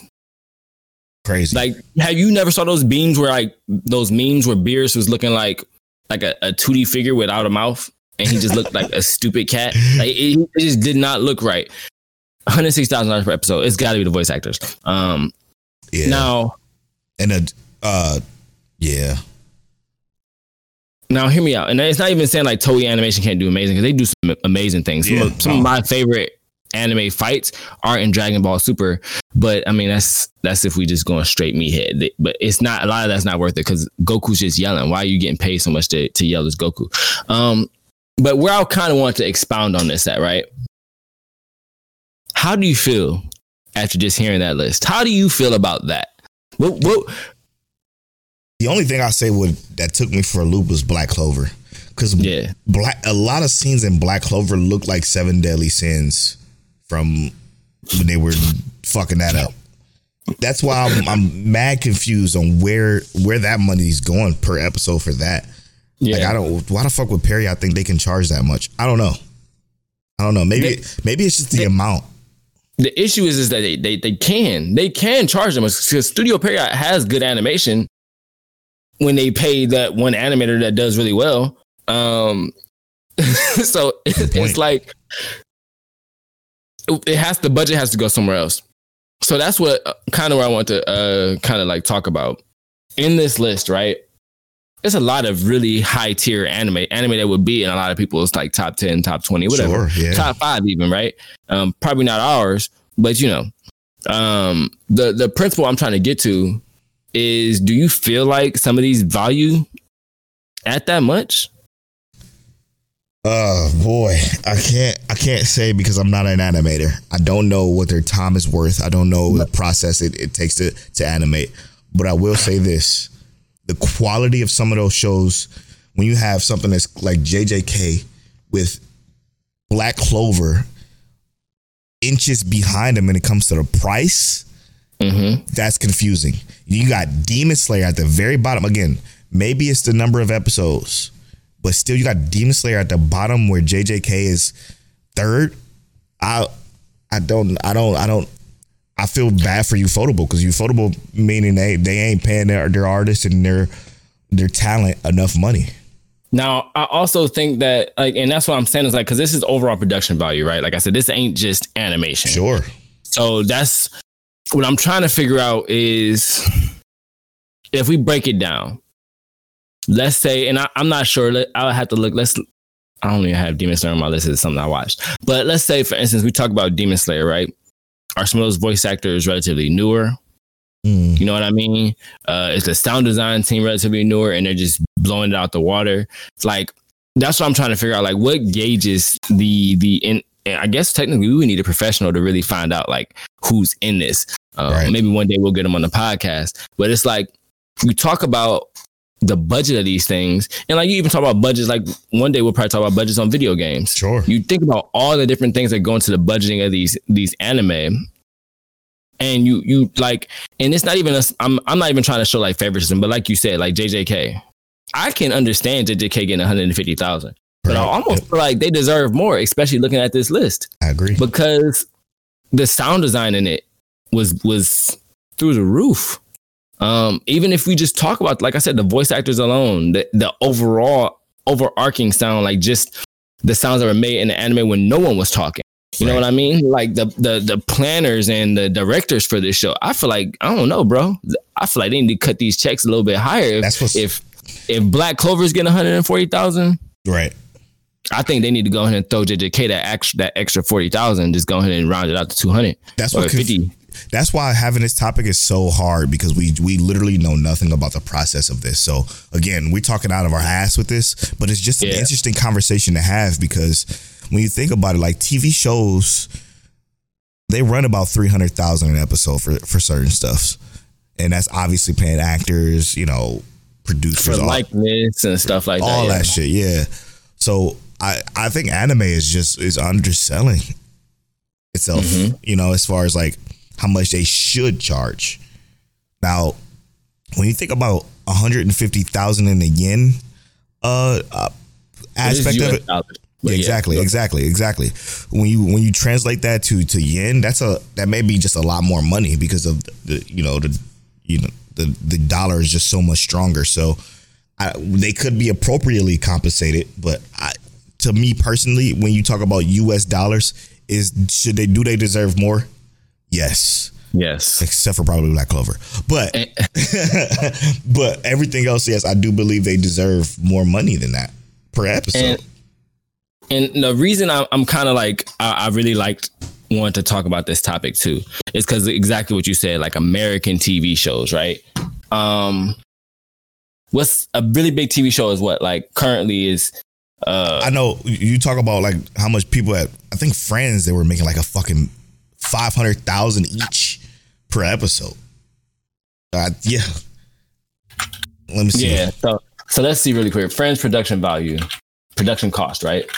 Crazy. Like, have you never saw those beams where like those memes where Beerus was looking like like a, a 2D figure without a mouth and he just looked like a stupid cat? *laughs* Like it, it just did not look right. $106,000 per episode. It's got to be the voice actors. Um, yeah. Now, and a uh, yeah. now hear me out. And it's not even saying like Toei Animation can't do amazing because they do some amazing things. Some, Yeah. of, some of my favorite anime fights are in Dragon Ball Super, but I mean that's that's if we just going straight me meathead. But it's not a lot of that's not worth it because Goku's just yelling. Why are you getting paid so much to to yell as Goku? Um, but where I kind of want to expound on this at right. How do you feel after just hearing that list. How do you feel about that? What, what, The only thing I say would that took me for a loop was Black Clover, because Yeah. black a lot of scenes in Black Clover look like Seven Deadly Sins from when they were fucking that up. That's why I'm, I'm mad confused on where where that money's going per episode for that. yeah. Like I don't. Why the fuck would Pierrot? I think they can charge that much. I don't know. I don't know. Maybe They- maybe it's just the they- amount. the issue is is that they they, they can they can charge them because Studio Pierrot has good animation when they pay that one animator that does really well. Um, *laughs* so it, it's like it has the budget has to go somewhere else. So that's what kind of where I want to uh kind of like talk about in this list, right? There's a lot of really high tier anime, anime that would be in a lot of people's like top 10, top 20, whatever Sure. Yeah. top five even right um probably not ours but you know um the the principle i'm trying to get to is do you feel like some of these value at that much Oh boy, I can't. I can't say because I'm not an animator. I don't know what their time is worth. I don't know the process it, it takes to to animate. But I will say this: the quality of some of those shows, when you have something that's like JJK with Black Clover inches behind them when it comes to the price, mm-hmm. that's confusing. You got Demon Slayer at the very bottom. Again, maybe it's the number of episodes, but still you got Demon Slayer at the bottom where JJK is third. I I don't I don't I don't I feel bad for you, Ufotable because Ufotable meaning they they ain't paying their their artists and their their talent enough money. now i also think that like and that's what i'm saying is like because this is overall production value right like i said this ain't just animation Sure. So that's what I'm trying to figure out is if we break it down, let's say, and I, I'm not sure, let- I'll have to look. Let's, I don't even have Demon Slayer on my list. It's something I watched. But let's say, for instance, we talk about Demon Slayer, right? Are some of those voice actors relatively newer? Mm. You know what I mean? Uh, is the sound design team relatively newer and they're just blowing it out the water? It's like, that's what I'm trying to figure out. Like, what gauges the, the, in, and I guess technically we would need a professional to really find out like who's in this. Um, Right. Maybe one day we'll get them on the podcast. But it's like we talk about the budget of these things, and like you even talk about budgets. Like one day we'll probably talk about budgets on video games. Sure. You think about all the different things that go into the budgeting of these these anime, and you you like, and it's not even. A, I'm I'm not even trying to show like favoritism, but like you said, like JJK, I can understand JJK getting 150,000. But I Right. almost feel like they deserve more, especially looking at this list I agree. because the sound design in it was was through the roof. Um, even if we just talk about, like I said, the voice actors alone, the the overall overarching sound, like just the sounds that were made in the anime when no one was talking. You know what I mean? Like the the the planners and the directors for this show. I feel like I don't know, bro. I feel like they need to cut these checks a little bit higher. If That's what's if, if Black Clover's getting one hundred and forty thousand, right. I think they need to go ahead and throw JJK that extra that extra forty thousand. Just go ahead and round it out to two hundred That's what conf- fifty. That's why having this topic is so hard because we we literally know nothing about the process of this. So again, we're talking out of our ass with this, but it's just an interesting conversation to have because when you think about it, like TV shows, they run about three hundred thousand an episode for for certain stuffs, and that's obviously paying actors, you know, producers, for all, likeness and stuff like all that. yeah. that shit. Yeah. So I I think anime is just is underselling itself. Mhm. You know, as far as like how much they should charge. Now, when you think about one hundred and fifty thousand in the yen uh, uh aspect of it. dollars, Yeah, but yeah. exactly, exactly, exactly. When you when you translate that to to yen, that's a that may be just a lot more money because of the you know the you know the the dollar is just so much stronger. So I, they could be appropriately compensated, but I, to me personally, when you talk about U.S. dollars, is should they do they deserve more? Yes, Yes. except for probably Black Clover, but Eh. *laughs* but everything else, yes, I do believe they deserve more money than that per episode. And and the reason I'm, I'm kind of like I, I really liked wanting to talk about this topic too is because exactly what you said, like American TV shows, right? Um, what's a really big TV show is what like currently is uh I know you talk about like how much people at I think Friends they were making like a fucking five hundred thousand each per episode. Uh, yeah. Let me see. Yeah. So so let's see really quick. Friends production value, production cost, right?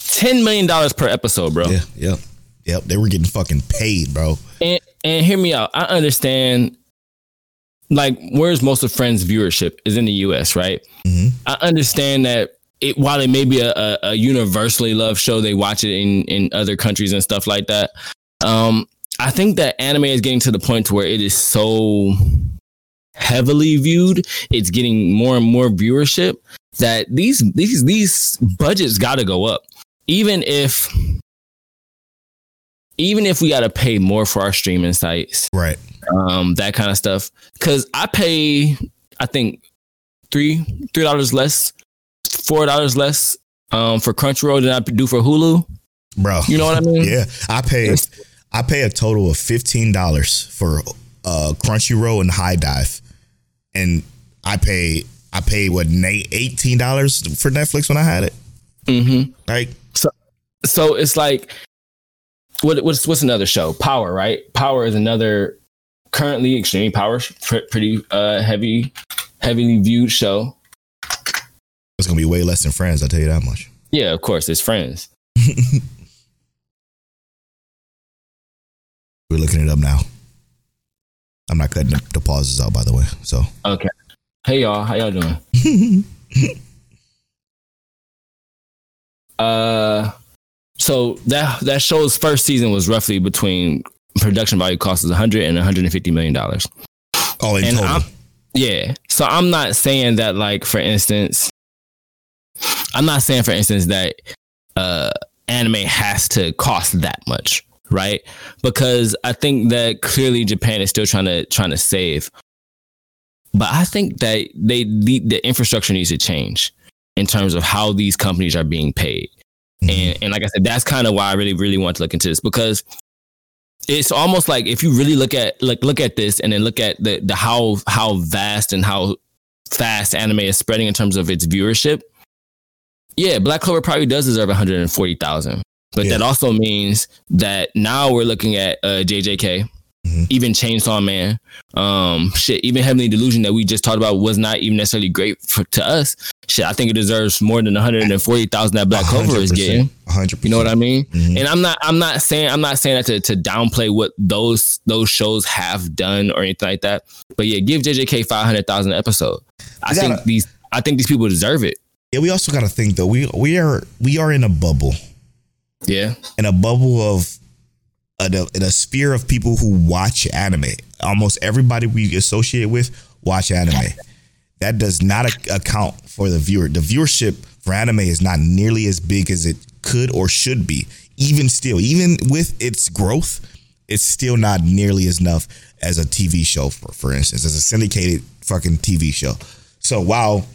Ten million dollars per episode, bro. Yeah. Yep. Yep. They were getting fucking paid, bro. And and hear me out. I understand. Like, where's most of Friends' viewership is in the U.S., right? Mhm. I understand that it while it may be a, a, a universally loved show, they watch it in in other countries and stuff like that. Um, I think that anime is getting to the point where it is so heavily viewed, it's getting more and more viewership that these these these budgets got to go up, even if even if we got to pay more for our streaming sites, Right. um, that kind of stuff. Because I pay, I think three three dollars less, four dollars less um, for Crunchyroll than I do for Hulu. Bro. You know what I mean? Yeah. I pay I pay a total of fifteen dollars for uh Crunchyroll and HIDIVE. And I pay I paid what eighteen dollars for Netflix when I had it. Mm-hmm. Like So so it's like, what what's what's another show? Power, right? Power is another currently extremely power, pretty uh, heavy, heavily viewed show. It's gonna be way less than friends, I'll tell you that much. Yeah, of course, it's Friends. *laughs* We're looking it up now. I'm not cutting the, pauses out by the way. So Okay. Hey y'all, how y'all doing? *laughs* Uh, so that that show's first season was roughly between production value cost is 100 and 150 million dollars. all in total. I'm, yeah, so I'm not saying that like for instance, I'm not saying for instance that uh anime has to cost that much, right? Because I think that clearly Japan is still trying to trying to save. But I think that they the, the infrastructure needs to change in terms of how these companies are being paid. Mhm. And and like I said, that's kind of why I really really want to look into this because it's almost like if you really look at like look at this and then look at the the how how vast and how fast anime is spreading in terms of its viewership. Yeah, Black Clover probably does deserve 140,000. But Yeah. that also means that now we're looking at uh, JJK, Mhm. even Chainsaw Man, um, shit, even Heavenly Delusion that we just talked about was not even necessarily great for, to us. Shit, I think it deserves more than 140,000 that Black Clover is getting. 100%. You know what I mean? Mhm. And I'm not I'm not saying I'm not saying that to, to downplay what those those shows have done or anything like that. But yeah, give JJK five hundred thousand episode. I think gotta- these I think these people deserve it. Yeah, we also gotta think though, we we are we are in a bubble. Yeah. in a bubble of in a, in a sphere of people who watch anime. Almost everybody we associate with watch anime. That does not ac- account for the viewer. The viewership for anime is not nearly as big as it could or should be. Even still, even with its growth, it's still not nearly as enough as a TV show, for for instance, as a syndicated fucking TV show. So while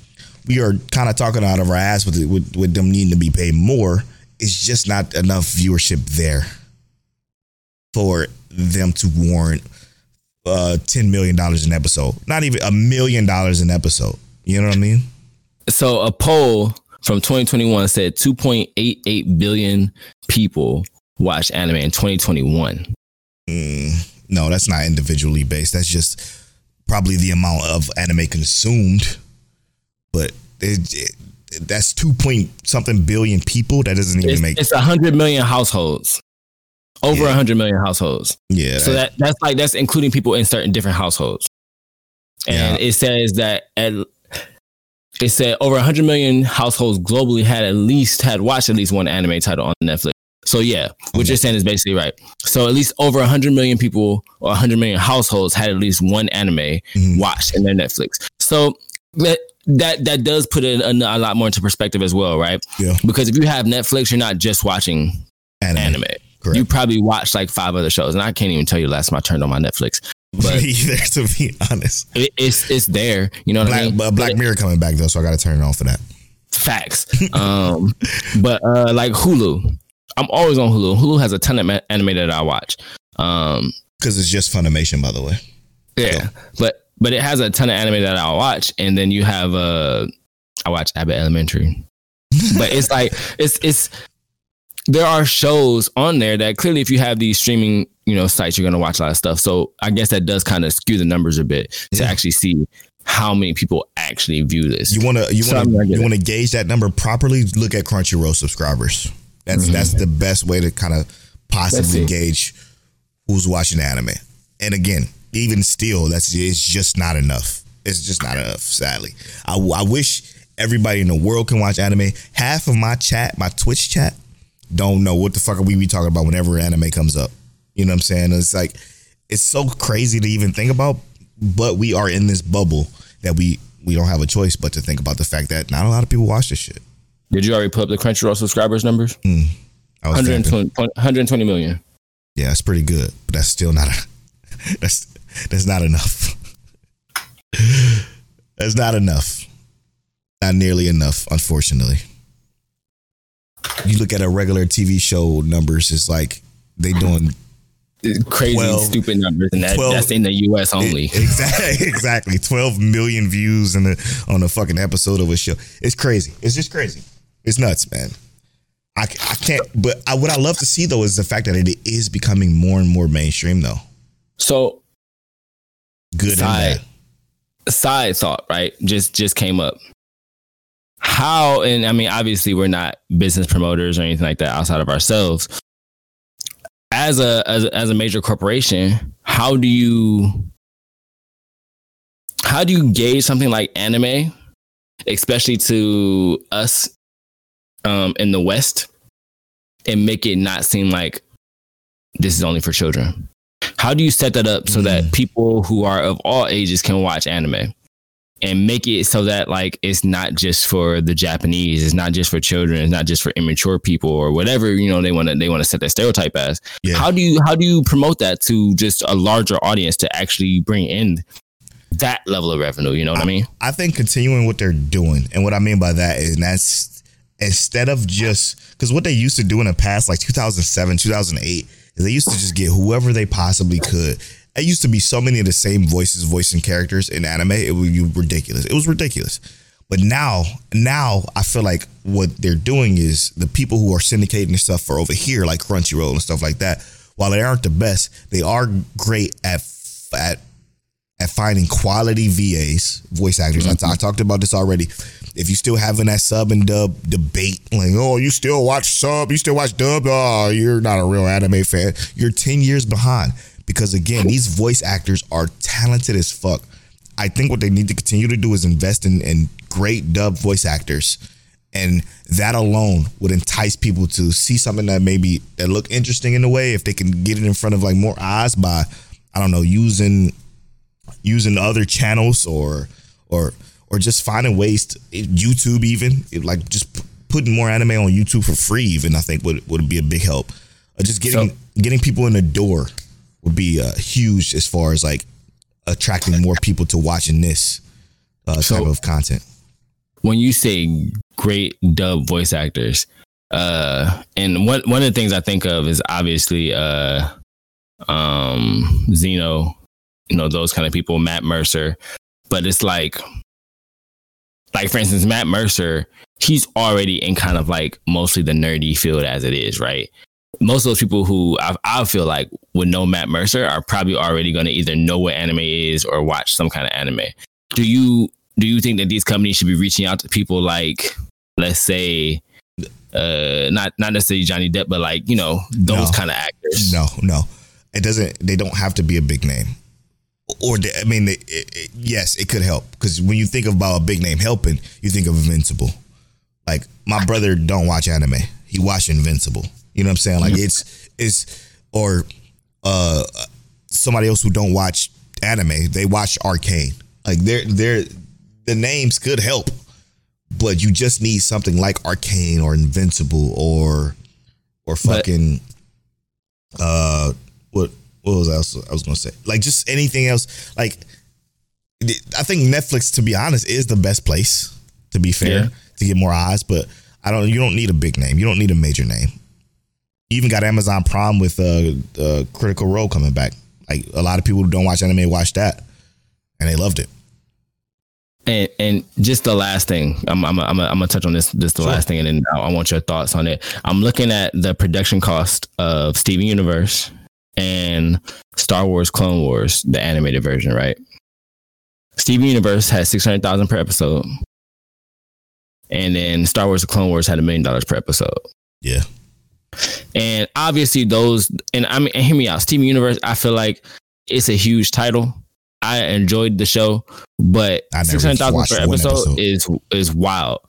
we are kind of talking out of our ass with, with with them needing to be paid more, it's just not enough viewership there for them to warrant uh ten million dollars an episode. Not even a million dollars an episode. You know what I mean? So a poll from 2021 said 2.88 billion people watch anime in 2021. Mm, no, that's not individually based. That's just probably the amount of anime consumed. But it, it, that's two point something billion people. That doesn't even It's, make it's a 100 million households. Over Yeah. 100 million households. yeah. So that that's like that's including people in certain different households. And it says that at it said over 100 million households globally had at least had watched at least one anime title on Netflix. So yeah, what you're saying is basically right. So at least over 100 million people or 100 million households had at least one anime Mhm. watched in their Netflix. So that that does put it a, a lot more into perspective as well, right? Yeah. Because if you have Netflix, you're not just watching anime. anime. Correct. You probably watched like five other shows, and I can't even tell you last time I turned on my Netflix. But *laughs* either to be honest. it, it's it's there. You know what I Black, mean? but Black Mirror coming back though, so I got to turn it on for that. Facts. Um, *laughs* but uh, like Hulu, I'm always on Hulu. Hulu has a ton of anime that I watch. Um, Because it's just Funimation, by the way. yeah, but but it has a ton of anime that I'll watch, and then you have uh, I watch Abbott Elementary. but it's *laughs* like it's it's there are shows on there that clearly, if you have these streaming, you know, sites, you're gonna watch a lot of stuff. So I guess that does kind of skew the numbers a bit to Yeah. actually see how many people actually view this. You want to you want I mean, I to you want to gauge that number properly. Look at Crunchyroll subscribers. That's Mm-hmm. that's the best way to kind of possibly gauge who's watching anime. And again, even still, that's it's just not enough. It's just not enough. Sadly, I, I wish everybody in the world can watch anime. Half of my chat, my Twitch chat, don't know what the fuck are we be talking about whenever anime comes up. You know what I'm saying? It's like it's so crazy to even think about, but we are in this bubble that we we don't have a choice but to think about the fact that not a lot of people watch this shit. Did you already put up the Crunchyroll subscribers numbers? Hmm. I was 120, 120 million. Yeah, that's pretty good, but that's still not a, *laughs* that's that's not enough. *laughs* that's not enough. Not nearly enough, unfortunately. You look at a regular TV show numbers, it's like they doing Crazy, 12 stupid numbers, and that, 12 that's in the U.S. only. *laughs* exactly exactly 12 million views in the on a fucking episode of a show. It's crazy. It's just crazy. It's nuts, man. I, I can't but I, what I love to see though is the fact that it is becoming more and more mainstream though. so, Good and Side. bad. side thought, right? Just just came up. How and I mean, obviously, we're not business promoters or anything like that outside of ourselves. As a as a, as a major corporation, how do you how do you gauge something like anime, especially to us um, in the West, and make it not seem like this is only for children? How do you set that up so that mm. people who are of all ages can watch anime? And make it so that like it's not just for the Japanese, it's not just for children, it's not just for immature people or whatever you know they want to they want to set that stereotype as. Yeah. How do you how do you promote that to just a larger audience to actually bring in that level of revenue? You know what I mean? I think continuing what they're doing, and what I mean by that is that's instead of just because what they used to do in the past, like 2007, 2008, they used to just get whoever they possibly could. It used to be so many of the same voices voicing characters in anime. It would be ridiculous. It was ridiculous. But now, now I feel like what they're doing is the people who are syndicating stuff for over here, like Crunchyroll and stuff like that. While they aren't the best, they are great at at at finding quality VAs, voice actors. I, I mm-hmm. talked about this already. If you still having that sub and dub debate, like, oh, you still watch sub, you still watch dub, oh, you're not a real anime fan. You're 10 years behind. Because again, these voice actors are talented as fuck. I think what they need to continue to do is invest in, in great dub voice actors. And that alone would entice people to see something that maybe that look interesting in a way if they can get it in front of like more eyes by, I don't know, using using other channels or or or just finding ways to YouTube even it, like just putting more anime on YouTube for free even I think would would be a big help. Uh, just getting So- getting people in the door would be uh, huge as far as like attracting more people to watching this uh, So- type of content. when you say great dub voice actors, uh, and one one of the things I think of is obviously uh, um, Zeno, you know those kind of people, Matt Mercer, but it's like, like for instance, Matt Mercer, he's already in kind of like mostly the nerdy field as it is, right? Most of those people who I, I feel like would know Matt Mercer are probably already going to either know what anime is or watch some kind of anime. Do you do you think that these companies should be reaching out to people like, let's say, uh, not not necessarily Johnny Depp, but like you know those No. kind of actors? No, no, it doesn't. They don't have to be a big name. Or they- I mean, it, it, yes, it could help because when you think about a big name helping, you think of Invincible. Like my brother don't watch anime; he watch Invincible. You know what I'm saying? Like it's it's or uh somebody else who don't watch anime, they watch Arcane. Like they're they're the names could help, but you just need something like Arcane or Invincible or or But- fucking uh what what was I else I was gonna say? Like just anything else. Like I think Netflix, to be honest, is the best place. To be fair, Yeah. to get more eyes, but I don't. You don't need a big name. You don't need a major name. You even got Amazon Prime with uh, uh Critical Role coming back. Like a lot of people who don't watch anime watch that, and they loved it. And and just the last thing, I'm I'm I'm, I'm gonna touch on this this the Sure. last thing, and then I, I want your thoughts on it. I'm looking at the production cost of Steven Universe and Star Wars Clone Wars, the animated version, right? Steven Universe has six hundred thousand per episode, and then Star Wars: The Clone Wars had a million dollars per episode. Yeah. And obviously those and I mean and hear me out. Steven Universe, I feel like it's a huge title. I enjoyed the show, but six hundred thousand per episode, episode. is is wild.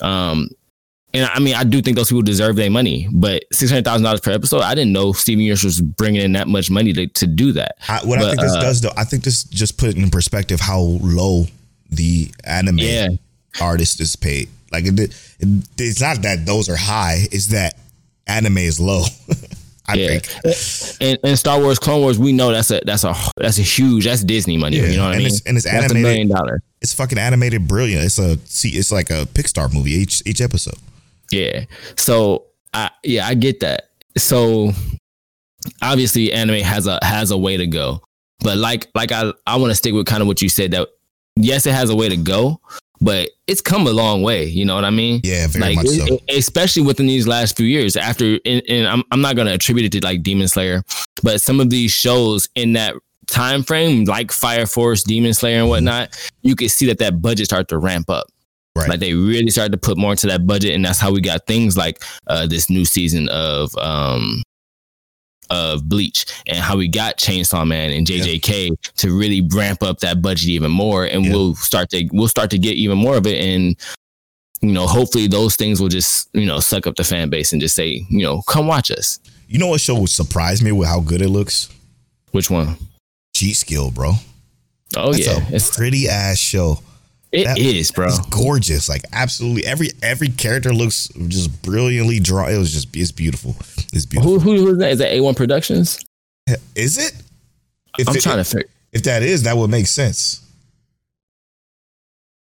Um and I mean, I do think those people deserve their money, but six hundred thousand dollars per episode. I didn't know Steven Universe was bringing in that much money to, to do that. I, what I think this uh, does, though, I think this just put it in perspective how low the anime Yeah, artist is paid. Like it, it, it's not that those are high; it's that anime is low. *laughs* I yeah. think. And, and Star Wars, Clone Wars, we know that's a that's a that's a huge that's Disney money. Yeah, You know what I and mean? it's- and it's that's animated. million dollars. It's fucking animated, brilliant. It's a see, it's like a Pixar movie each each episode. Yeah. So I yeah, I get that. So obviously anime has a has a way to go. But like like I I want to stick with kind of what you said that yes, it has a way to go, but it's come a long way, you know what I mean? Yeah, very like much so. especially within these last few years after and, and I'm I'm not going to attribute it to like Demon Slayer, but some of these shows in that time frame like Fire Force, Demon Slayer and whatnot, you could see that that budget start to ramp up. Right. Like they really started to put more into that budget, and that's how we got things like uh, this new season of um of Bleach, and how we got Chainsaw Man and JJK to really ramp up that budget even more, and Yeah. we'll start to we'll start to get even more of it, and you know hopefully those things will just you know suck up the fan base and just say you know come watch us. You know what show would surprise me with how good it looks? Which one? Cheat Skill, bro. Oh That's yeah, a it's, pretty ass show. It that- is, bro. It's gorgeous. Like absolutely every every character looks just brilliantly drawn. It was just it's beautiful. It's beautiful. Who, who who is that? Is that A One Productions? Is it? If I'm it- trying to figure. If that is, that would make sense.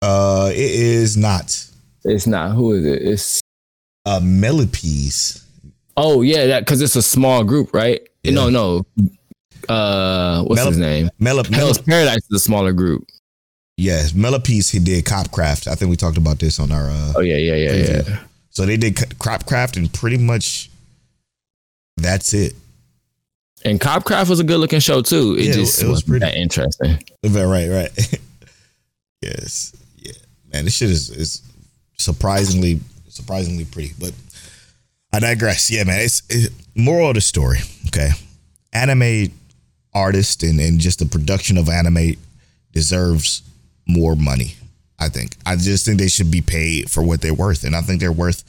Uh, it is not. It's not. Who is it? It's Uh, Millepensee. Oh yeah, that because it's a small group, right? Yeah. No, no. Uh, what's Mel- his name? Mel- Hell's Paradise is a smaller group. Yes, Millepensee. He did Copcraft. I think we talked about this on our. Uh, Oh yeah, yeah, yeah, Preview. yeah. So they did Copcraft, and pretty much that's it. And Copcraft was a good looking show too. It Yeah, just it was was pretty. that interesting. Right, right. *laughs* yes, yeah, man. This shit is is surprisingly surprisingly pretty, but I digress. Yeah, man. It's it, moral of the story. Okay, anime artist and and just the production of anime deserves more money. I think. I just think they should be paid for what they're worth, and I think they're worth.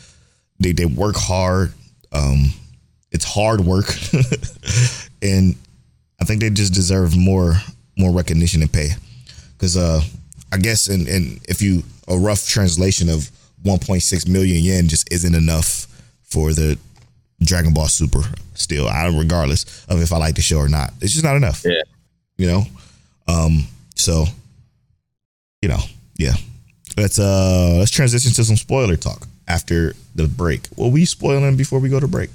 They they work hard. Um, it's hard work, *laughs* and I think they just deserve more more recognition and pay. Because uh, I guess and and if you a rough translation of 1.6 million yen just isn't enough for the Dragon Ball Super. Still, I regardless of if I like the show or not, it's just not enough. Yeah. you know. Um, so you know, yeah. Let's uh let's transition to some spoiler talk after the break. What we spoiling before we go to break?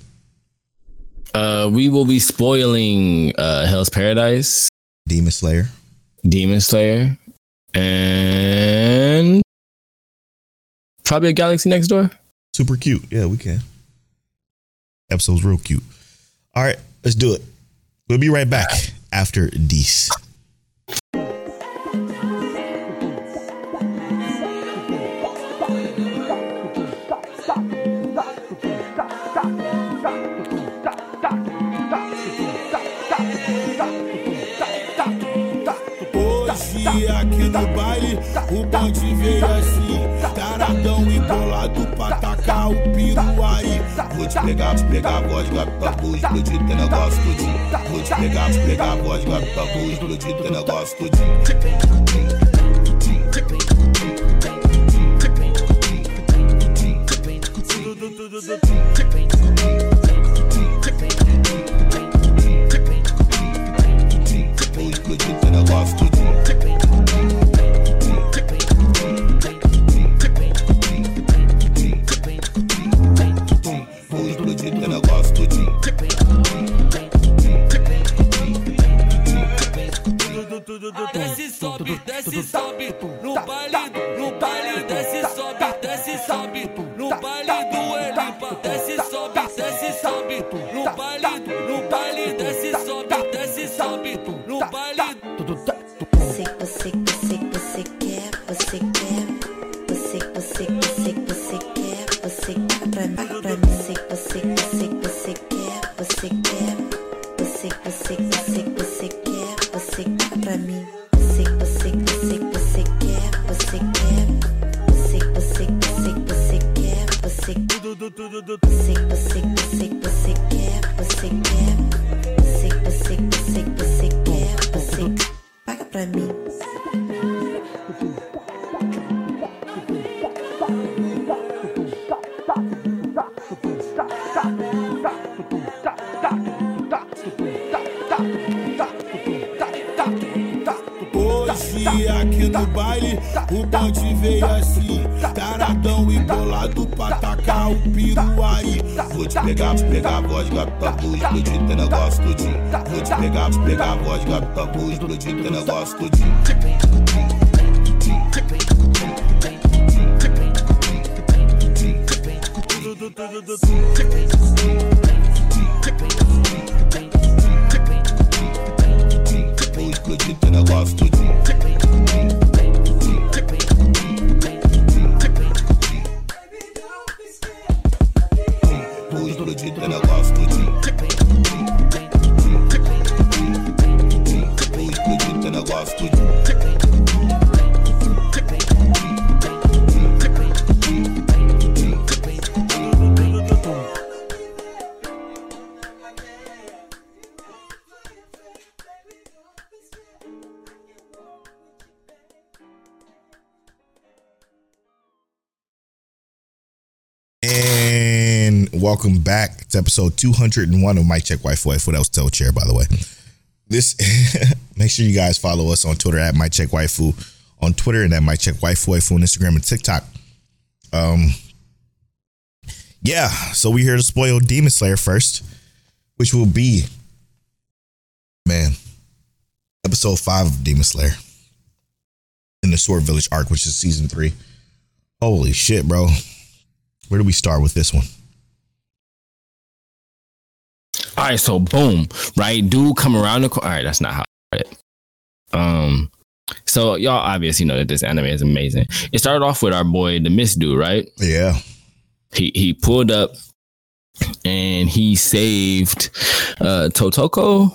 Uh, we will be spoiling uh Hell's Paradise, Demon Slayer. Demon Slayer, and probably a Galaxy Next Door. Super cute. Yeah, we can. Episode's real cute. All right, let's do it. We'll be right back after these. Hoje aqui no baile, o bonde veio assim Taradão e bolado pra tacar o piru aí. Vou te pegar, te pegar, vodka, papo, explodir teu negócio tudinho. Vou te pegar, te pegar, vodka, papo, explodir teu negócio tudinho. Vou explodir teu negócio tudinho Desce, sobe, desce, sobe. No baile, no baile, desce, sobe, desce, sobe. No baile do Elipa, desce, sobe, desce, sobe. No baile, no tacar o piru aí. Vou te pegar, te pegar a voz, gata, vou explodir teu negócio tudinho Vou te pegar, te pegar a voz, gata, vou explodir teu negócio tudinho Vou explodir teu negócio tudinho welcome back to episode 201 of Mic Check Waifu Waifu. What else tell chair, by the way. This *laughs* make sure you guys follow us on Twitter at Mic Check Waifu on Twitter and at Mic Check Waifu Waifu on Instagram and TikTok. Um yeah, so we here to spoil Demon Slayer first, which will be man, episode five of Demon Slayer in the Sword Village arc, which is season three. Holy shit, bro. Where do we start with this one? All right, so boom, right? Dude come around the corner. All right, that's not how I. Um, so y'all obviously know that this anime is amazing. It started off with our boy, the Mist dude, right? Yeah. He he pulled up and he saved uh Totoko,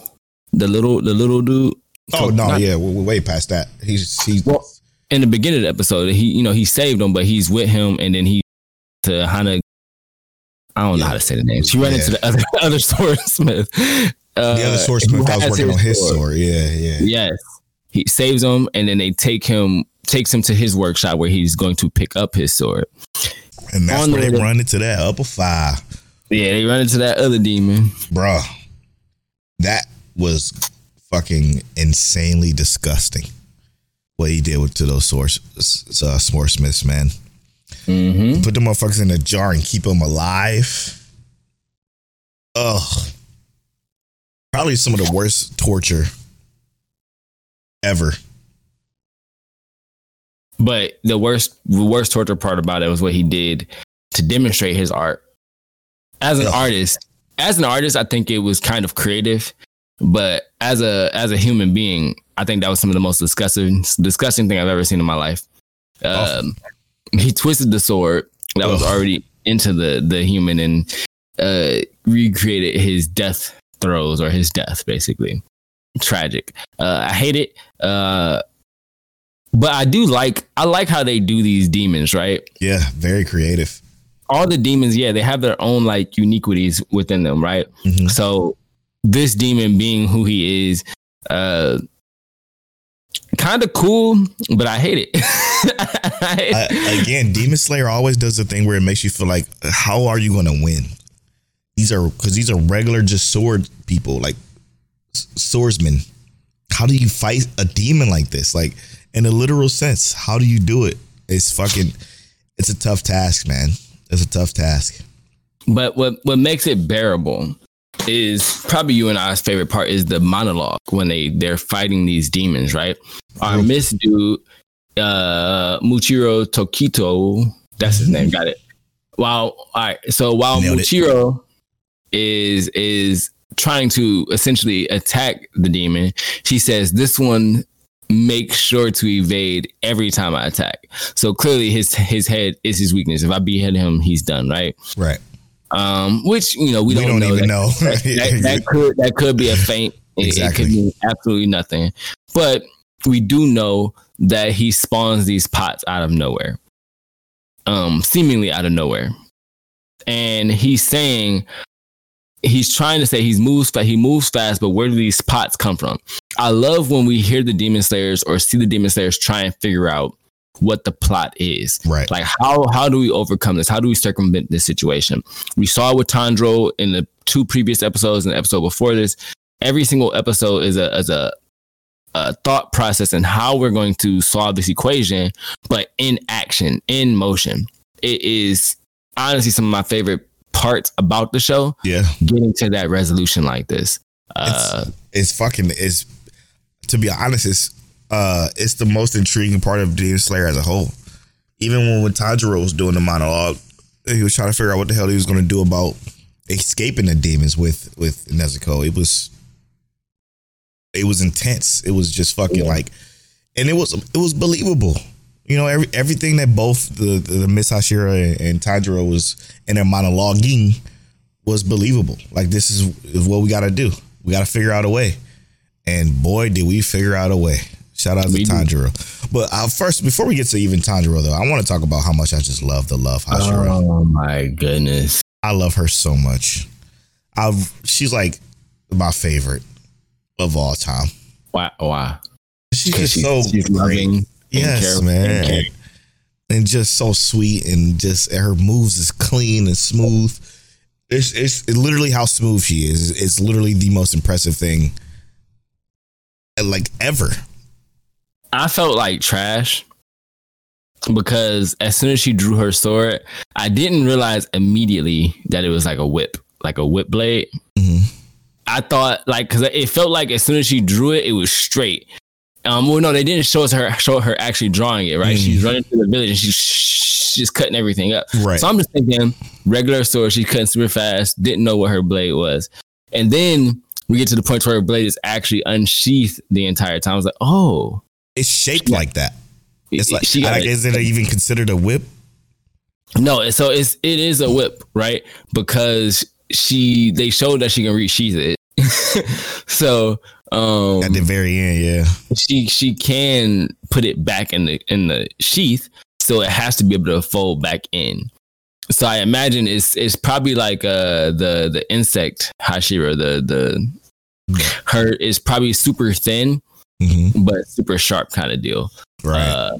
the little the little dude. Oh no, not- yeah, we're, we're way past that. He's he's Well, in the beginning of the episode, he you know he saved him, but he's with him, and then he to Hana. I don't know how to say the names. She ran Yeah. into the other *laughs* other swordsmith. Uh, the other who swordsmith that was working his on his sword. Yeah, yeah. Yes, he saves him, and then they take him takes him to his workshop where he's going to pick up his sword. And that's On where the they run into that upper five. Yeah, they run into that other demon. Bruh. That was fucking insanely disgusting. What he did with to those swords, s- uh, swordsmiths, man. Mm-hmm. Put the motherfuckers in a jar and keep them alive. Ugh. Probably some of the worst torture ever. But the worst, the worst torture part about it was what he did to demonstrate his art. As an Ugh. artist, as an artist, I think it was kind of creative. But as a as a human being, I think that was some of the most disgusting disgusting thing I've ever seen in my life. Um, he twisted the sword that was already into the the human and uh, recreated his death throes or his death, basically. Tragic. Uh, I hate it. Uh, but I do like I like how they do these demons, right? Yeah, very creative. All the demons, yeah, they have their own like uniquities within them, right? Mhm. So this demon being who he is, uh kind of cool, but I hate it. *laughs* I again, Demon Slayer always does the thing where it makes you feel like, how are you going to win? These are because these are regular just sword people, like swordsmen. How do you fight a demon like this? Like in a literal sense, how do you do it? It's fucking. It's a tough task, man. It's a tough task. But what what makes it bearable is probably you and I's favorite part is the monologue when they they're fighting these demons, right? Our Miss dude, uh, Muichiro Tokito, that's his name. Got it. While all right, so while Nailed. Muichiro is is trying to essentially attack the demon, she says this one make sure to evade every time I attack. So clearly his his head is his weakness. If I behead him, he's done, right? Right. Um, which you know we, We don't, don't know. even that, know. *laughs* that, that *laughs* could that could be a feint. It, it Exactly. could mean absolutely nothing. But we do know that he spawns these pots out of nowhere, um, seemingly out of nowhere, and he's saying he's trying to say he's moves fa- he moves fast, but where do these pots come from? I love when we hear the demon slayers or see the demon slayers try and figure out what the plot is. Right. Like how how do we overcome this? How do we circumvent this situation? We saw with Tanjiro in the two previous episodes and the episode before this. Every single episode is a is a, a thought process and how we're going to solve this equation, but in action, in motion. It is honestly some of my favorite parts about the show. Yeah. Getting to that resolution like this. Uh, It's fucking it's to be honest, it's uh it's the most intriguing part of Demon Slayer as a whole. Even when, when Tanjiro was doing the monologue, he was trying to figure out what the hell he was gonna do about escaping the demons with with Nezuko. It was it was intense. It was just fucking Yeah. like and it was it was believable. You know, every everything that both the the, the Mist Hashira and, and Tanjiro was in their monologuing was believable. Like this is, is what we got to do. We got to figure out a way. And boy, did we figure out a way. Shout out to We did. Tanjiro. But uh, first, before we get to even Tanjiro, though, I want to talk about how much I just love the love Hashira. oh my goodness. I love her so much. I've she's like my favorite of all time. Wow. Wow. She's just so she's great. loving. Yes, care- man. and and just so sweet and just her moves is clean and smooth. It's it's it literally how smooth she is. It's literally the most impressive thing like ever. I felt like trash because as soon as she drew her sword, I didn't realize immediately that it was like a whip, like a whip blade. Mhm. I thought like because it felt like as soon as she drew it, it was straight. Um, well, no, they didn't show us her show her actually drawing it. Right, Mm. she's running through the village and she's she's cutting everything up. Right. So I'm just thinking regular sword. She's cutting super fast. Didn't know what her blade was, and then we get to the point where her blade is actually unsheathed the entire time. I was like, oh, It's shaped like that. It's like, like is it even considered a whip? No, so it's it is a whip, right? Because she they showed that she can resheath it. *laughs* so um At the very end, yeah. she she can put it back in the in the sheath, so it has to be able to fold back in. So I imagine it's it's probably like uh the the insect Hashira, the the her is probably super thin hmm but super sharp kind of deal. Right. Uh,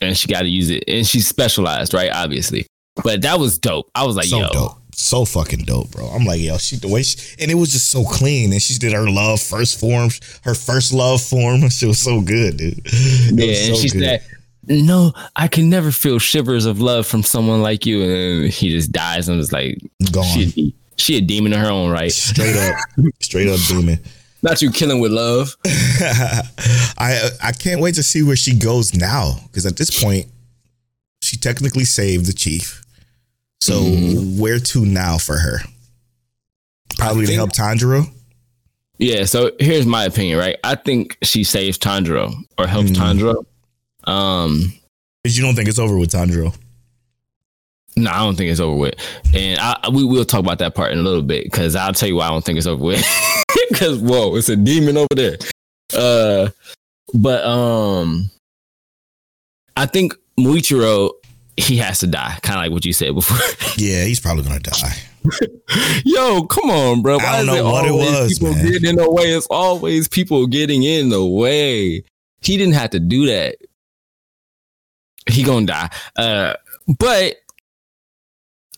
and she got to use it, and she's specialized, right? Obviously, but that was dope. I was like, so yo, dope. So fucking dope, bro. I'm like, yo, she the way she and it was just so clean. And she did her love first form, her first love form. *laughs* She was so good, dude. It yeah. was And so she good. said, "No, I can never feel shivers of love from someone like you." And then he just dies, and was like, Gone. she, a she a demon in her own right. straight up, straight up demon. *laughs* Not you killing with love. *laughs* I I can't wait to see where she goes now because at this point, she technically saved the chief. So Mm-hmm. where to now for her? Probably to help Tanjiro. Yeah. So here's my opinion, right? I think she saves Tanjiro or helps Mm. Tanjiro. Um, Because you don't think it's over with Tanjiro. No, I don't think it's over with, and I, we will talk about that part in a little bit because I'll tell you why I don't think it's over with. *laughs* Because whoa, it's a demon over there. Uh, but um, I think Muichiro he has to die, kind of like what you said before. *laughs* Yeah, he's probably gonna die. Yo, come on, bro. Why I don't know what it was, People man. getting in the way. It's always people getting in the way. He didn't have to do that. He gonna die. Uh, but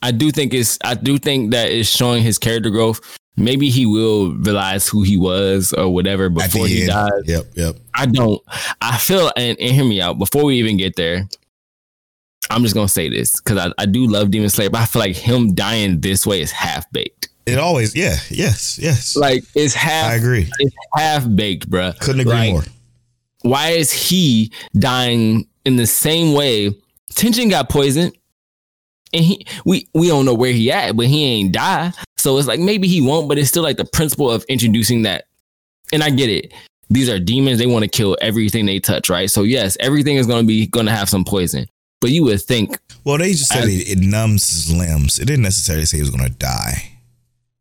I do think it's. I do think that it's showing his character growth. Maybe he will realize who he was or whatever before he end. dies. Yep, yep. I don't. I feel and, and hear me out. Before we even get there, I'm just gonna say this because I, I do love Demon Slayer, but I feel like him dying this way is half baked. It always, yeah, yes, yes. Like it's half. I agree. It's half baked, bruh. Couldn't agree Like, more. Why is he dying in the same way? Tension got poisoned, and he we we don't know where he at, but he ain't die. So it's like maybe he won't, but it's still like the principle of introducing that. And I get it. These are demons. They want to kill everything they touch, right? So yes, everything is going to be going to have some poison. But you would think Well, they just said I- it, it numbs his limbs. It didn't necessarily say he was going to die.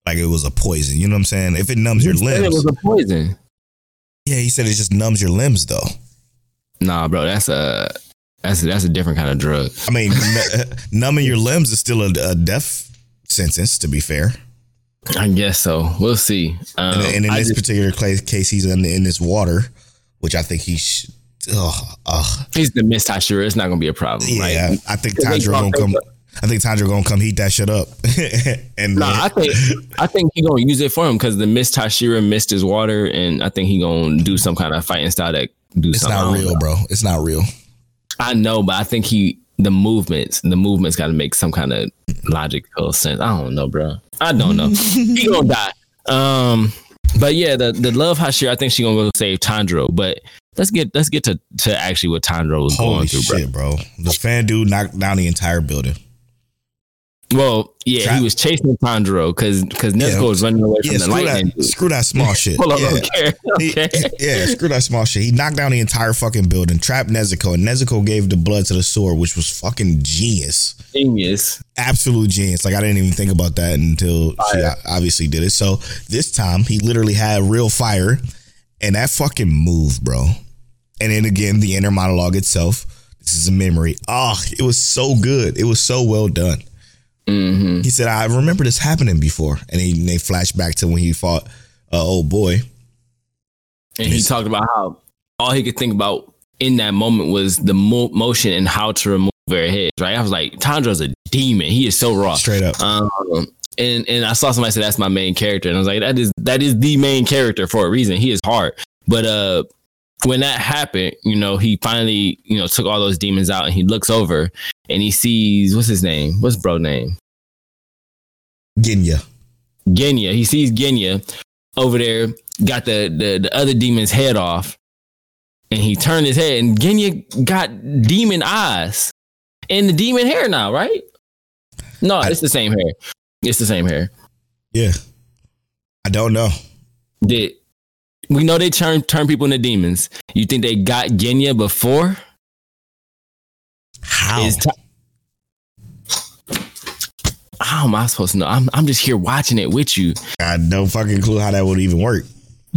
Like it was a poison. You know what I'm saying? If it numbs your said it was a poison. yeah, he said it just numbs your limbs, though. Nah, bro, that's a that's a, that's a different kind of drug. I mean, *laughs* numbing your limbs is still a, a death sentence. To be fair, I guess so. We'll see. Um, and, and in I this just- particular case, he's in, in this water, which I think he. Sh- oh, oh, he's the Mist Hashira. It's not gonna be a problem. yeah, Like, I think Tanjiro gonna come. I think Tanjiro gonna come heat that shit up. *laughs* and No, I think *laughs* I think he gonna use it for him because the Mist Hashira missed his water, and I think he gonna do some kind of fighting style that do it's not real, bro. It's not real. I know, but I think he the movements, the movements got to make some kind of logical sense. I don't know, bro. I don't know. he *laughs* gonna die. Um, but yeah, the the love Hashira, I think she gonna go save Tanjiro. But let's get let's get to to actually what Tanjiro was Holy going through, bro. bro. The fan dude knocked down the entire building. Well, yeah, he was chasing Tanjiro because because Nezuko Yeah. was running away from the lightning. that, screw that small *laughs* shit. Hold on, yeah. I don't care. I don't He- yeah, screw that small shit. He knocked down the entire fucking building, trapped Nezuko, and Nezuko gave the blood to the sword, which was fucking genius. Genius. Absolute genius. Like I didn't even think about that until she obviously did it. So this time he literally had real fire, and that fucking move, bro. And then again, the inner monologue itself. This is a memory. Oh, it was so good. It was so well done. Hmm He said, "I remember this happening before," and he and they flashed back to when he fought uh, old boy. And he talked about how all he could think about in that moment was the mo- motion and how to remove her head. Right? I was like, Tanjiro's a demon. He is so raw. Straight up. Um, and and I saw somebody say that's my main character, and I was like, that is that is the main character for a reason. He is hard, but uh, when that happened, you know, he finally you know took all those demons out, and he looks over and he sees what's his name? What's bro name? Genya. Genya. He sees Genya over there, got the, the the other demon's head off, and he turned his head, and Genya got demon eyes and the demon hair now, right? No, I- it's the same hair. It's the same hair. Yeah. I don't know. Did we know they turn turn people into demons? You think they got Genya before? How? Is ti- How am I supposed to know? I'm I'm just here watching it with you. I had no fucking clue how that would even work.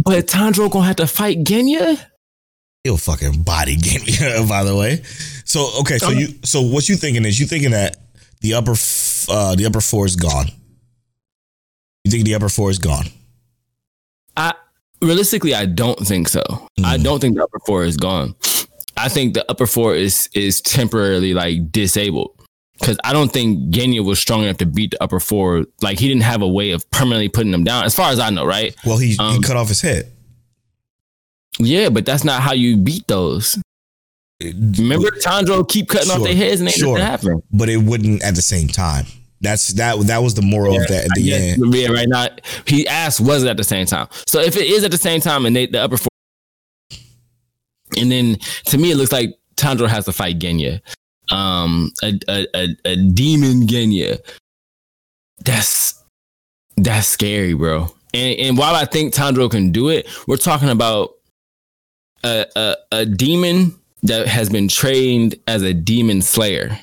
But Tanjiro gonna have to fight Genya? He'll fucking body Genya, *laughs* by the way. So okay, so you so what you thinking is you thinking that the upper uh the upper four is gone. You think the upper four is gone? I realistically, I don't think so. I Mm. don't think the upper four is gone. I think the upper four is is temporarily like disabled because I don't think Genya was strong enough to beat the upper four. Like he didn't have a way of permanently putting them down, as far as I know, right? Well, he, he Um, cut off his head. Yeah, but that's not how you beat those. Remember, Tanjiro keep cutting off their heads and they sure. sure. happen. but it wouldn't at the same time. That's that that was the moral of that at the Yeah, end. yeah, right now he asked, was it at the same time? So if it is at the same time and they the upper four, and then to me it looks like Tanjiro has to fight Genya, um, a a a, a demon Genya. That's that's scary, bro. And and while I think Tanjiro can do it, we're talking about a a, a demon that has been trained as a demon slayer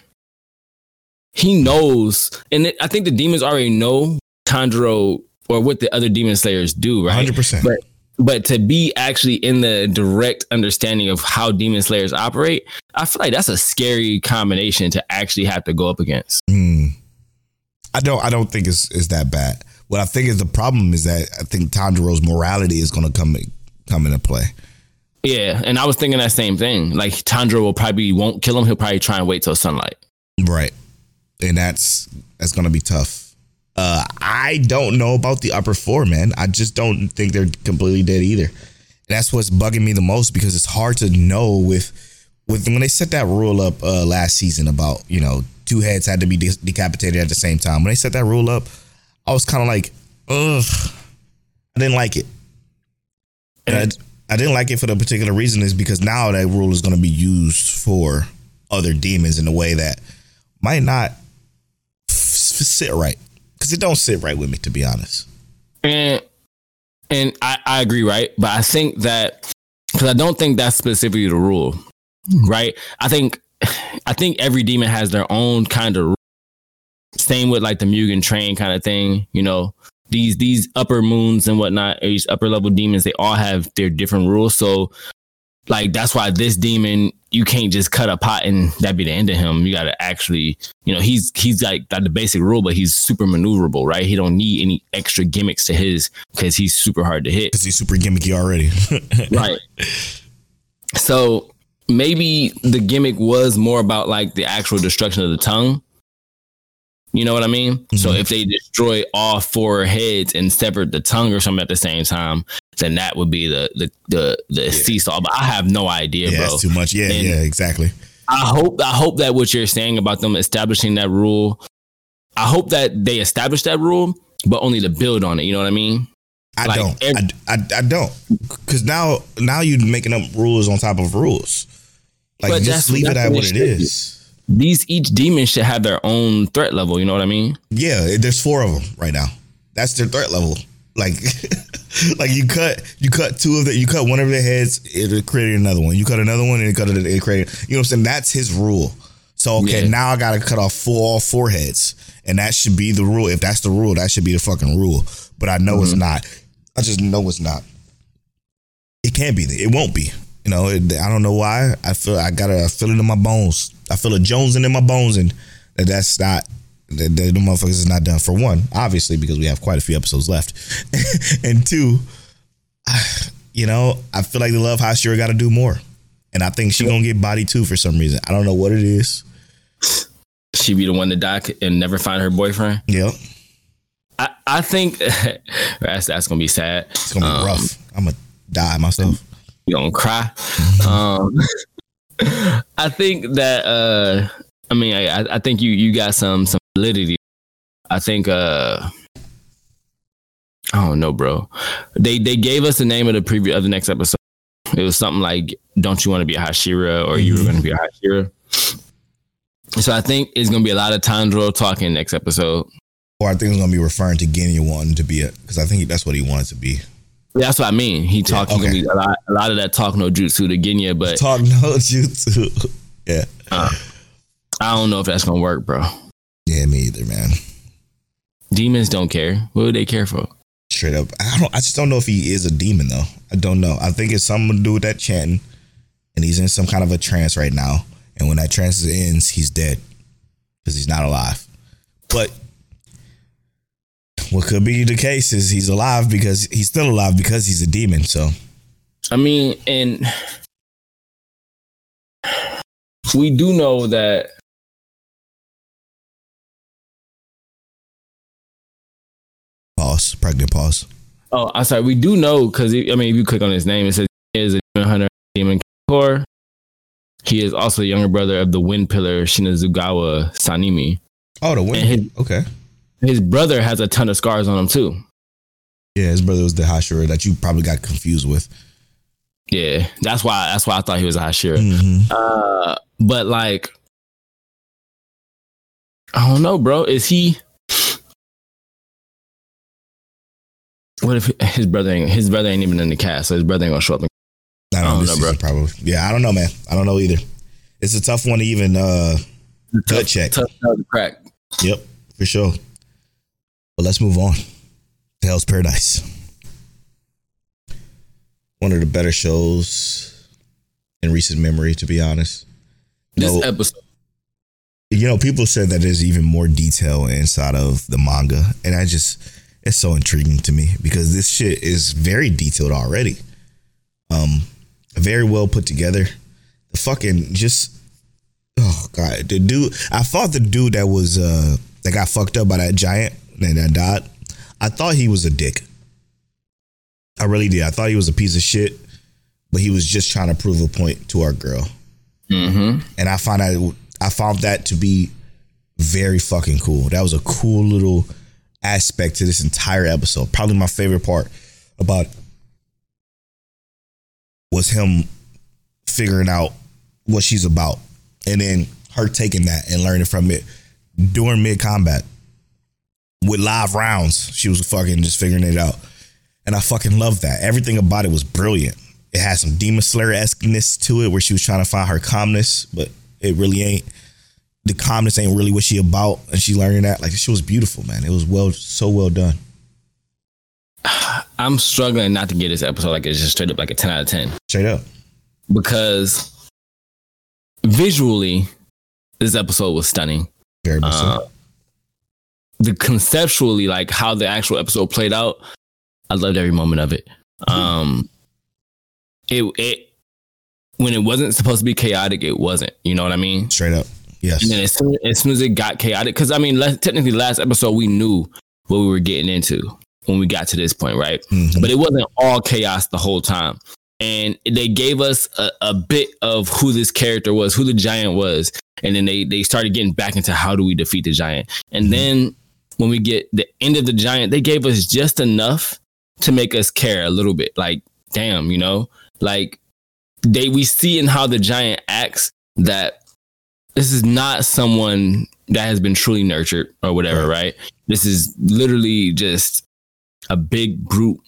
he knows, and it, I think the demons already know Tanjiro or what the other demon slayers do, right? Hundred percent. But but to be actually in the direct understanding of how demon slayers operate, I feel like that's a scary combination to actually have to go up against. Hmm. I don't. I don't think it's, it's that bad. What I think is the problem is that I think Tanjiro's morality is going to come come into play. Yeah, and I was thinking that same thing. Like Tanjiro will probably won't kill him. He'll probably try and wait till sunlight. Right. And that's that's gonna be tough. Uh I don't know about the upper four, man. I just don't think they're completely dead either. That's what's bugging me the most because it's hard to know with with when they set that rule up uh last season about, you know, two heads had to be de- decapitated at the same time. When they set that rule up, I was kind of like, ugh, I didn't like it. And I, I didn't like it for the particular reason is because now that rule is going to be used for other demons in a way that might not f- sit right because it don't sit right with me to be honest. And and I, I agree, right? But I think that because I don't think that's specifically the rule, right? I think I think every demon has their own kind of same with like the Mugen train kind of thing, you know. These these upper moons and whatnot, these upper level demons, they all have their different rules. So like that's why this demon you can't just cut a pot and that be the end of him. You got to actually, you know, he's he's like got the basic rule, but he's super maneuverable, right? He don't need any extra gimmicks to his because he's super hard to hit, because he's super gimmicky already. *laughs* right? So maybe the gimmick was more about like the actual destruction of the tongue. You know what I mean? So Mhm. if they destroy all four heads and severed the tongue or something at the same time, then that would be the the the, the seesaw. But I have no idea, yeah, bro. that's too much. Yeah, And- yeah, exactly. I hope I hope that what you're saying about them establishing that rule, I hope that they establish that rule, but only to build on it. You know what I mean? I Like, don't. ev- I, I, I don't. Because now now you're making up rules on top of rules. Like just leave it at what it should be. These each demon should have their own threat level. You know what I mean? Yeah, there's four of them right now. That's their threat level. Like, *laughs* like you cut you cut two of the you cut one of their heads, it created another one. You cut another one, and it cut it, it created. You know what I'm saying? That's his rule. So okay, Yeah. now I gotta cut off four all four heads, and that should be the rule. If that's the rule, that should be the fucking rule. But I know it's Mm-hmm. not. I just know it's not. It can't be. It won't be. You know, it, I don't know why. I feel I got to feel it in my bones. I feel a jonesing in my bones, and that that's not. That, that the motherfuckers is not done. For one, obviously, because we have quite a few episodes left, *laughs* and two, you know, I feel like the love Hashira got to do more, and I think she gonna get body too for some reason. I don't know what it is. She be the one to die and never find her boyfriend. Yeah, I, I think *laughs* that's that's gonna be sad. it's gonna be Um, rough. I'm gonna die myself. You gonna cry? um, *laughs* *laughs* I think that uh, I mean, I, I think you you got some some validity. I think uh, I don't know, bro. They they gave us the name of the preview of the next episode. It was something like "Don't you want to be a Hashira?" or "You were Mhm. going to be a Hashira." So I think it's gonna be a lot of Tanjiro talking next episode. Or I think it's gonna be referring to Genya wanting to be it because I think that's what he wanted to be. That's what I mean. He talking okay. gonna be a lot, a lot of that talk no jutsu to Genya, but *laughs* Talk no jutsu. *laughs* yeah, uh, I don't know if that's gonna work, bro. yeah, me either, man. Demons don't care. What do they care for? Straight up, I don't. I just don't know if he is a demon though. I don't know. I think it's something to do with that chanting, and he's in some kind of a trance right now. And when that trance ends, he's dead because he's not alive. But what could be the case is he's alive because he's still alive because he's a demon. So I mean, and we do know that pause, pregnant pause. Oh, I'm sorry. We do know because I mean, if you click on his name, it says he is a demon hunter, demon core. He is also the younger brother of the wind pillar Shinazugawa Sanemi. Oh, the Wind. His- okay. His brother has a ton of scars on him too. Yeah, his brother was the Hashira that you probably got confused with. Yeah, that's why. That's why I thought he was a Hashira. Mm-hmm. Uh, but like, I don't know, bro. Is he? What if his brother ain't his brother ain't even in the cast, so his brother ain't gonna show up? I I don't know, don't know, bro. probably. Yeah, I don't know, man. I don't know either. It's a tough one to even uh gut check. Tough to crack. Yep, for sure. But let's move on. to Hell's Paradise. One of the better shows in recent memory, to be honest. This No. episode, You know, people said that there's even more detail inside of the manga, and I just it's so intriguing to me because this shit is very detailed already. Um, very well put together. The fucking just oh god, the dude. I thought the dude that was uh that got fucked up by that giant and that died. I thought he was a dick. I really did. I thought he was a piece of shit, but he was just trying to prove a point to our girl mm-hmm. and I found that I found that to be very fucking cool. That was a cool little aspect to this entire episode. Probably my favorite part about was him figuring out what she's about, and then her taking that and learning from it during mid combat with live rounds. She was fucking just figuring it out, and I fucking love that. Everything about it was brilliant. It had some Demon Slayer esqueness to it, where she was trying to find her calmness, but it really ain't. The calmness ain't really what she about, and she learning that. Like she was beautiful, man. It was well, so well done. I'm struggling not to get this episode like it's just straight up like a 10 out of 10 Straight up. because visually, this episode was stunning. Very much Uh, so. The conceptually, like how the actual episode played out, I loved every moment of it. Um, it it when it wasn't supposed to be chaotic, it wasn't. You know what I mean? Straight up. Yes. And then as soon as, soon as it got chaotic, because I mean, le- technically, last episode we knew what we were getting into when we got to this point, right? Mhm. But it wasn't all chaos the whole time. And they gave us a, a bit of who this character was, who the giant was, and then they they started getting back into how do we defeat the giant. And then when we get the end of the giant, they gave us just enough to make us care a little bit. Like, damn, you know, like they we see in how the giant acts that this is not someone that has been truly nurtured or whatever, right? This is literally just a big brute,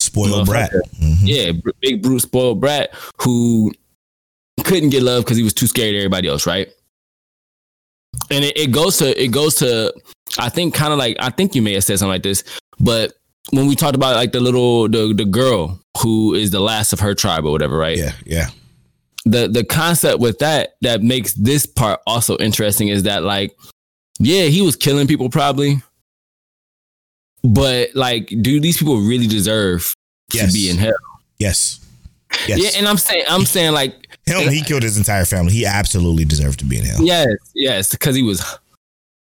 Spoiled brat. Mhm. yeah, big brute spoiled brat who couldn't get love because he was too scared of everybody else, right? And it, it goes to it goes to I think kind of like I think you may have said something like this, but when we talked about like the little the the girl who is the last of her tribe or whatever, right? Yeah. Yeah. the the concept with that that makes this part also interesting is that like yeah he was killing people probably but like do these people really deserve Yes. to be in hell Yes. Yes. yeah and i'm saying i'm saying like Him, he killed his entire family. He absolutely deserved to be in hell yes yes because he was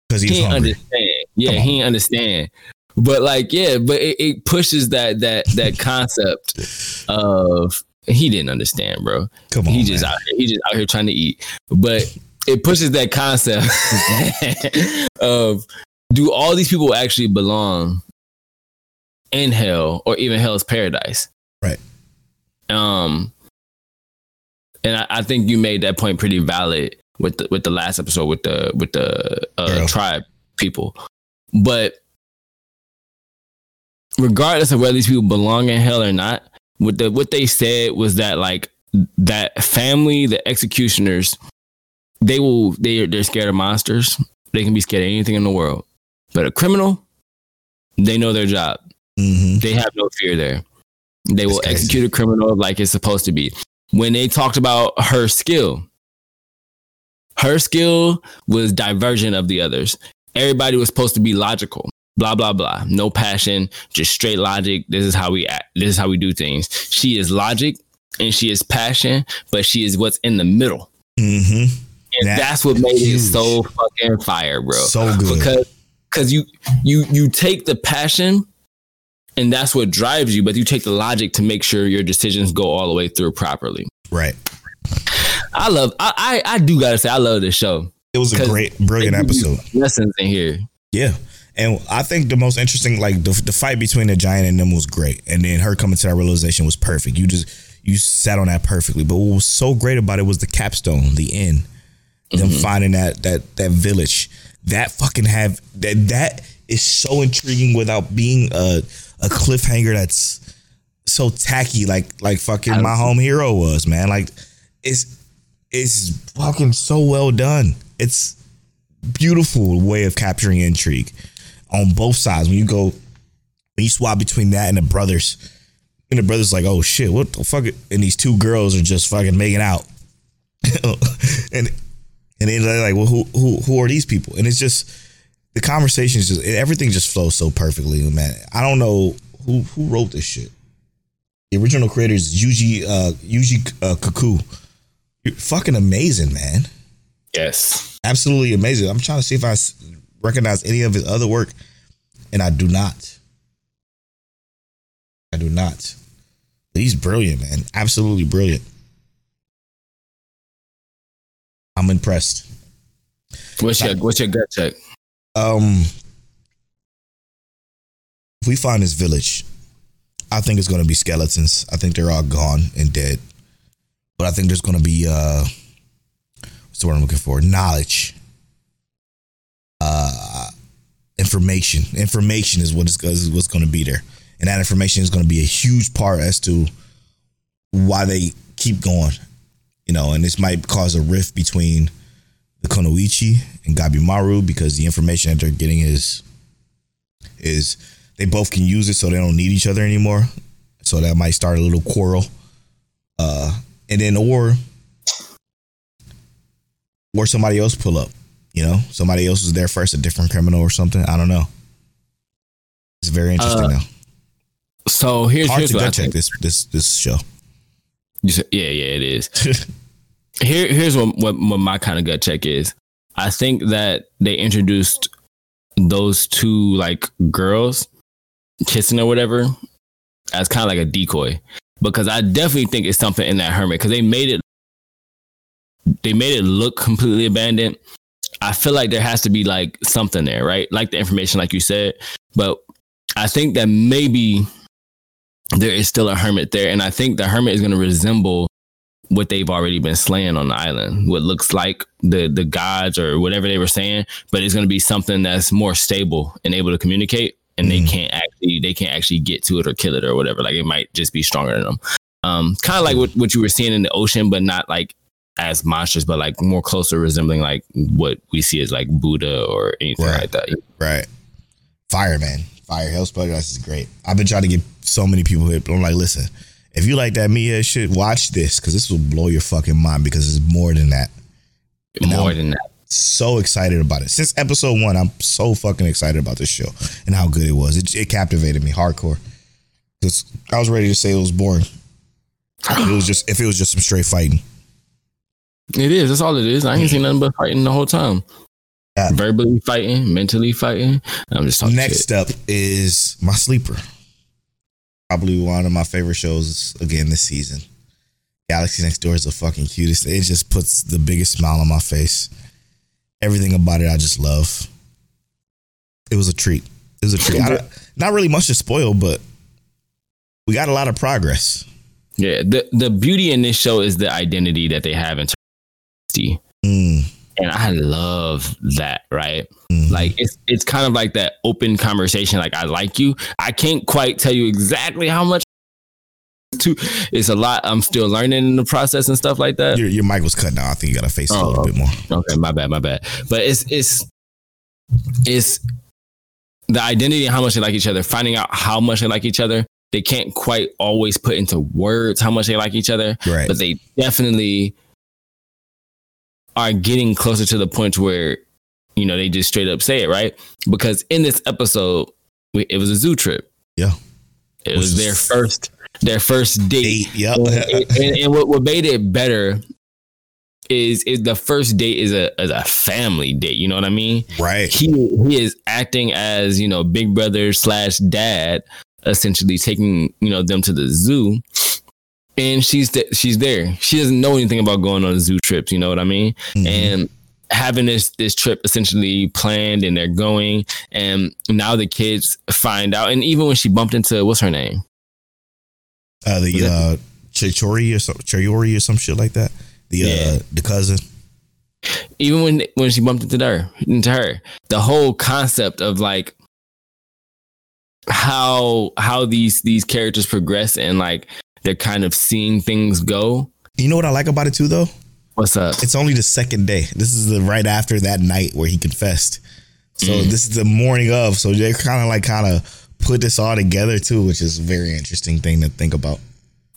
because he he was didn't hungry. understand yeah he understand but like yeah but it, it pushes that that that *laughs* concept of he didn't understand bro Come on, he just man. out here, he just out here trying to eat. But it pushes that concept *laughs* of do all these people actually belong in hell or even hell's paradise? Right. Um and I, I think you made that point pretty valid with the with the last episode with the with the uh, tribe people. But regardless of whether these people belong in hell or not, what the what they said was that like that family, the executioners, they will they they're scared of monsters. They can be scared of anything in the world. But a criminal, they know their job. Mhm. They have no fear there. They will crazy. execute a criminal like it's supposed to be. When they talked about her skill, her skill was divergent of the others. Everybody was supposed to be logical. Blah blah blah. No passion, just straight logic. This is how we act. This is how we do things. She is logic and she is passion, but she is what's in the middle. Mm-hmm. And That's that's what made huge. it so fucking fire, bro So good. because because you you you take the passion and that's what drives you but you take the logic to make sure your decisions go all the way through properly right. I love i i, I do gotta say i love this show It was a great, brilliant They give you episode. lessons in here Yeah. And I think the most interesting, like the, the fight between the giant and them was great. And then her coming to that realization was perfect. You just, you sat on that perfectly. But what was so great about it was the capstone, the end. Them mm-hmm. finding that, that, that village. That fucking have, that, that is so intriguing without being a, a cliffhanger that's so tacky, like, like fucking my home hero was, man. Like, it's, it's fucking so well done. It's beautiful way of capturing intrigue on both sides. When you go, when you swap between that and the brothers, and the brothers like, oh shit, what the fuck? And these two girls are just fucking making out, *laughs* and and they're like, well, who who who are these people? And it's just the conversations, just everything just flows so perfectly, man. I don't know who who wrote this shit. The original creator is Yuji uh, Yuji uh, Kaku. You're fucking amazing, man yes absolutely amazing. I'm trying to see if I recognize any of his other work, and I do not. I do not. But he's brilliant, man. Absolutely brilliant. I'm impressed. what's your what's your gut check Um, if we find this village, I think it's going to be skeletons. I think they're all gone and dead. But I think there's going to be uh, what's the word I'm looking for? Knowledge. Uh, information. Information is what is is what's going to be there, and that information is going to be a huge part as to why they keep going. You know, and this might cause a rift between the kunoichi and Gabimaru because the information that they're getting is is they both can use it so they don't need each other anymore. So that might start a little quarrel. Uh and then or or somebody else pull up. You know, somebody else was there first, a different criminal or something. I don't know. It's very interesting Uh, now. So here's Hard here's to gut check think. this this this show. You said, yeah, yeah, it is. *laughs* Here, here's what, what what my kind of gut check is. I think that they introduced those two like girls kissing or whatever as kind of like a decoy because I definitely think it's something in that hermit because they made it they made it look completely abandoned. I feel like there has to be like something there, right? Like the information, like you said, but I think that maybe there is still a hermit there, and I think the hermit is going to resemble what they've already been slaying on the island. What looks like the the gods or whatever they were saying, but it's going to be something that's more stable and able to communicate, and they Mhm. can't actually they can't actually get to it or kill it or whatever. Like it might just be stronger than them. Um, kind of like what what you were seeing in the ocean, but not like as monsters, but like more closer resembling like what we see as like Buddha or anything Right. like that. Right. Fire, man. Fire. Hell's Podcast is great. I've been trying to get so many people here, but I'm like, listen, if you like that Mia shit, watch this because this will blow your fucking mind because it's more than that. And More I'm than that. So excited about it. Since episode one, I'm so fucking excited about this show and how good it was. It, it captivated me hardcore. Because I was ready to say it was boring. It was just if it was just some straight fighting. It is. That's all it is. I ain't seen nothing but fighting the whole time. Yeah. Verbally fighting, mentally fighting. I'm just talking Next shit. up is my sleeper. Probably one of my favorite shows again this season. Galaxy Next Door is the fucking cutest. It just puts the biggest smile on my face. Everything about it, I just love. It was a treat. It was a treat. I don't- really much to spoil, but we got a lot of progress. Yeah. The the beauty in this show is the identity that they have in Thirsty. Mm, And I love that, right? mm. Like it's it's kind of like that open conversation. Like I like you. I can't quite tell you exactly how much to it's a lot I'm still learning in the process and stuff like that. your, your mic was cutting out. I think you got to face it a Oh, little bit more. Oh, okay, my bad, my bad. But it's it's it's the identity and how much they like each other, finding out how much they like each other. They can't quite always put into words how much they like each other, Right. but they definitely are getting closer to the point where you know they just straight up say it, right? Because in this episode, we- it was a zoo trip. Yeah. It was their first their first date Eight. Yep. *laughs* and, and, and what, what made it better is is the first date is a is a family date. You know what I mean? right. He he is acting as you know big brother slash dad, essentially taking you know them to the zoo, and she's th- she's there. She doesn't know anything about going on zoo trips. You know what I mean? Mhm. and having this this trip essentially planned and they're going and now the kids find out and even when she bumped into what's her name uh, the uh, Chichori or some Chayori or some shit like that. The uh, the cousin. even when when she bumped into her into her the whole concept of like how how these these characters progress and like they're kind of seeing things go You know what I like about it too, though. what's up It's only the second day. This is the right after that night where he confessed. So Mm. this is the morning of. So they're kind of like kind of put this all together too, which is a very interesting thing to think about.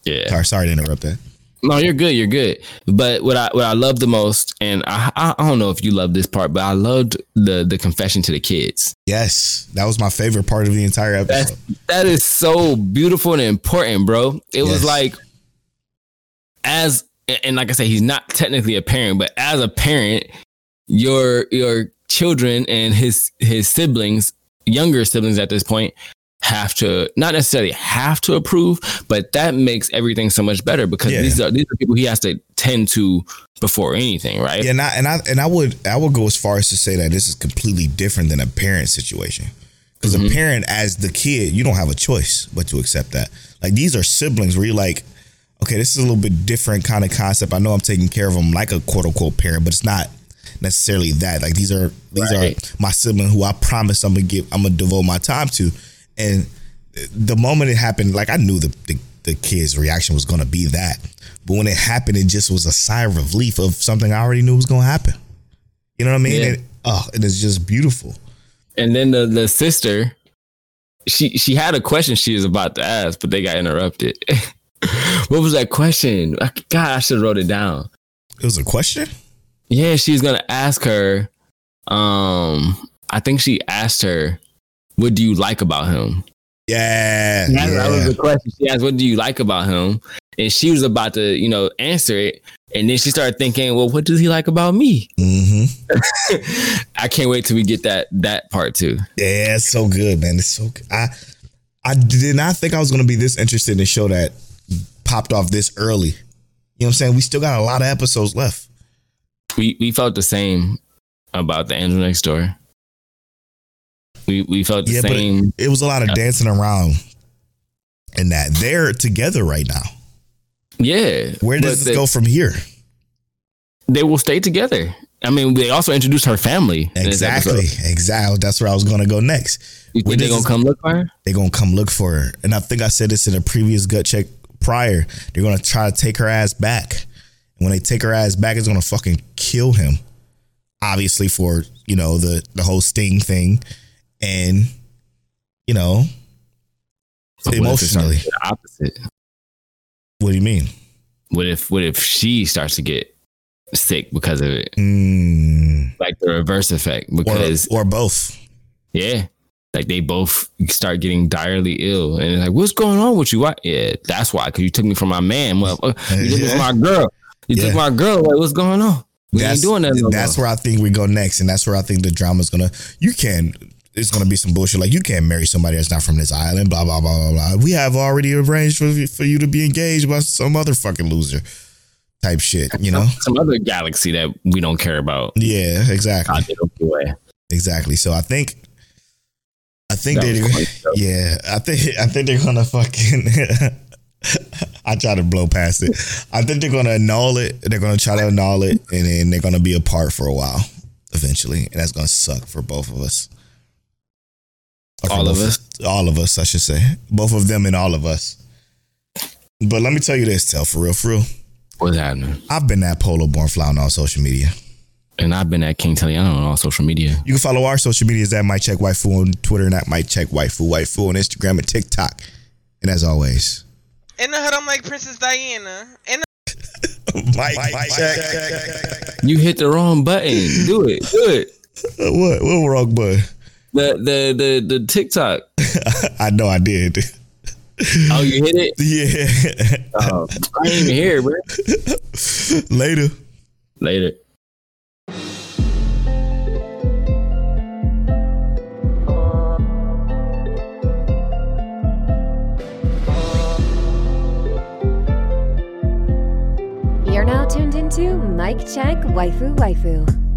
yeah Sorry, sorry to interrupt that. No, you're good. You're good. But what I what I love the most, and I I I don't know if you love this part, but I loved the the confession to the kids. Yes, that was my favorite part of the entire episode. that is so beautiful and important, bro. It was like as and like I said, he's not technically a parent, but as a parent, your your children and his his siblings, younger siblings at this point, have to not necessarily have to approve, but that makes everything so much better because Yeah. these are these are people he has to tend to before anything, right? Yeah, and I, and I and I would I would go as far as to say that this is completely different than a parent situation Because Mm-hmm. a parent, as the kid, you don't have a choice but to accept that. Like these are siblings where you're like, okay, this is a little bit different kind of concept. I know I'm taking care of them like a quote unquote parent, but it's not necessarily that. Like these are these Right. are my sibling who I promise I'm gonna give I'm gonna devote my time to. And the moment it happened, like I knew the the, the kid's reaction was gonna be that. But when it happened, it just was a sigh of relief of something I already knew was gonna happen. You know what I mean? Yeah. And, oh, it is just beautiful. And then the the sister, she she had a question she was about to ask, but they got interrupted. *laughs* what was that question? God, I should have wrote it down. It was a question. Yeah, she's gonna ask her. Um, I think she asked her, "What do you like about him?" Yeah, That, that was yeah. the question. She asked, "What do you like about him?" And she was about to, you know, answer it, and then she started thinking, "Well, what does he like about me?" Mm-hmm. *laughs* I can't wait till we get that that part too. Yeah, it's so good, man. It's so good. I I did not think I was gonna be this interested in a show that popped off this early. You know what I'm saying? We still got a lot of episodes left. We we felt the same about the Angel Next Door. We we felt the Yeah, but same. It was a lot of dancing around and that. They're together right now. yeah. Where does this go from here? They will stay together. I mean, they also introduced her family. Exactly. Exactly. That's where I was gonna go next. You think they does gonna come look for her? They're gonna come look for her. And I think I said this in a previous gut check prior. They're gonna try to take her ass back. When they take her ass back, it's gonna fucking kill him. Obviously for, you know, the the whole sting thing. And, you know, But what if it starts emotionally. the opposite. What do you mean? What if what if she starts to get sick because of it? Mm, Like the reverse effect. Because or or both. yeah. Like they both start getting direly ill, and it's like, "What's going on with you?" Why? Yeah, that's why. Because you took me from my man. motherfucker. You took me from my *laughs* girl. You Yeah. took my girl. Like, what's going on? We ain't doing that. No That's more. where I think we go next, and that's where I think the drama's gonna. You can. It's gonna be some bullshit like you can't marry somebody that's not from this island. Blah blah blah blah blah. We have already arranged for for you to be engaged by some other fucking loser, type shit. You know? some other galaxy that we don't care about. Yeah, exactly, God, they don't do it. exactly. So I think, I think That they're. was funny, though. Yeah, I think *laughs* I think they're gonna fucking. *laughs* *laughs* I try to blow past it. I think they're gonna annul it. They're gonna try to annul it, and then they're gonna be apart for a while, eventually, and that's gonna suck for both of us. Or All of us? All of us, I should say. Both of them and all of us. But let me tell you this, tell for real, for real. What's happening? I've been that polo born fly on all social media. And I've been at King Teliano on all social media. You can follow our social medias at Mic Check Waifu on Twitter and at Mic Check Waifu Waifu on Instagram and TikTok. And as always, In the hood, I'm like Princess Diana. In *laughs* Mic, Check. You hit the wrong button. Do it. Do it. *laughs* What? What wrong button? The the the the TikTok. *laughs* I know I did. Oh, you hit it. Yeah. Oh, I ain't even here, bro. Later. Later. You're now tuned into Mic Check Waifu Waifu.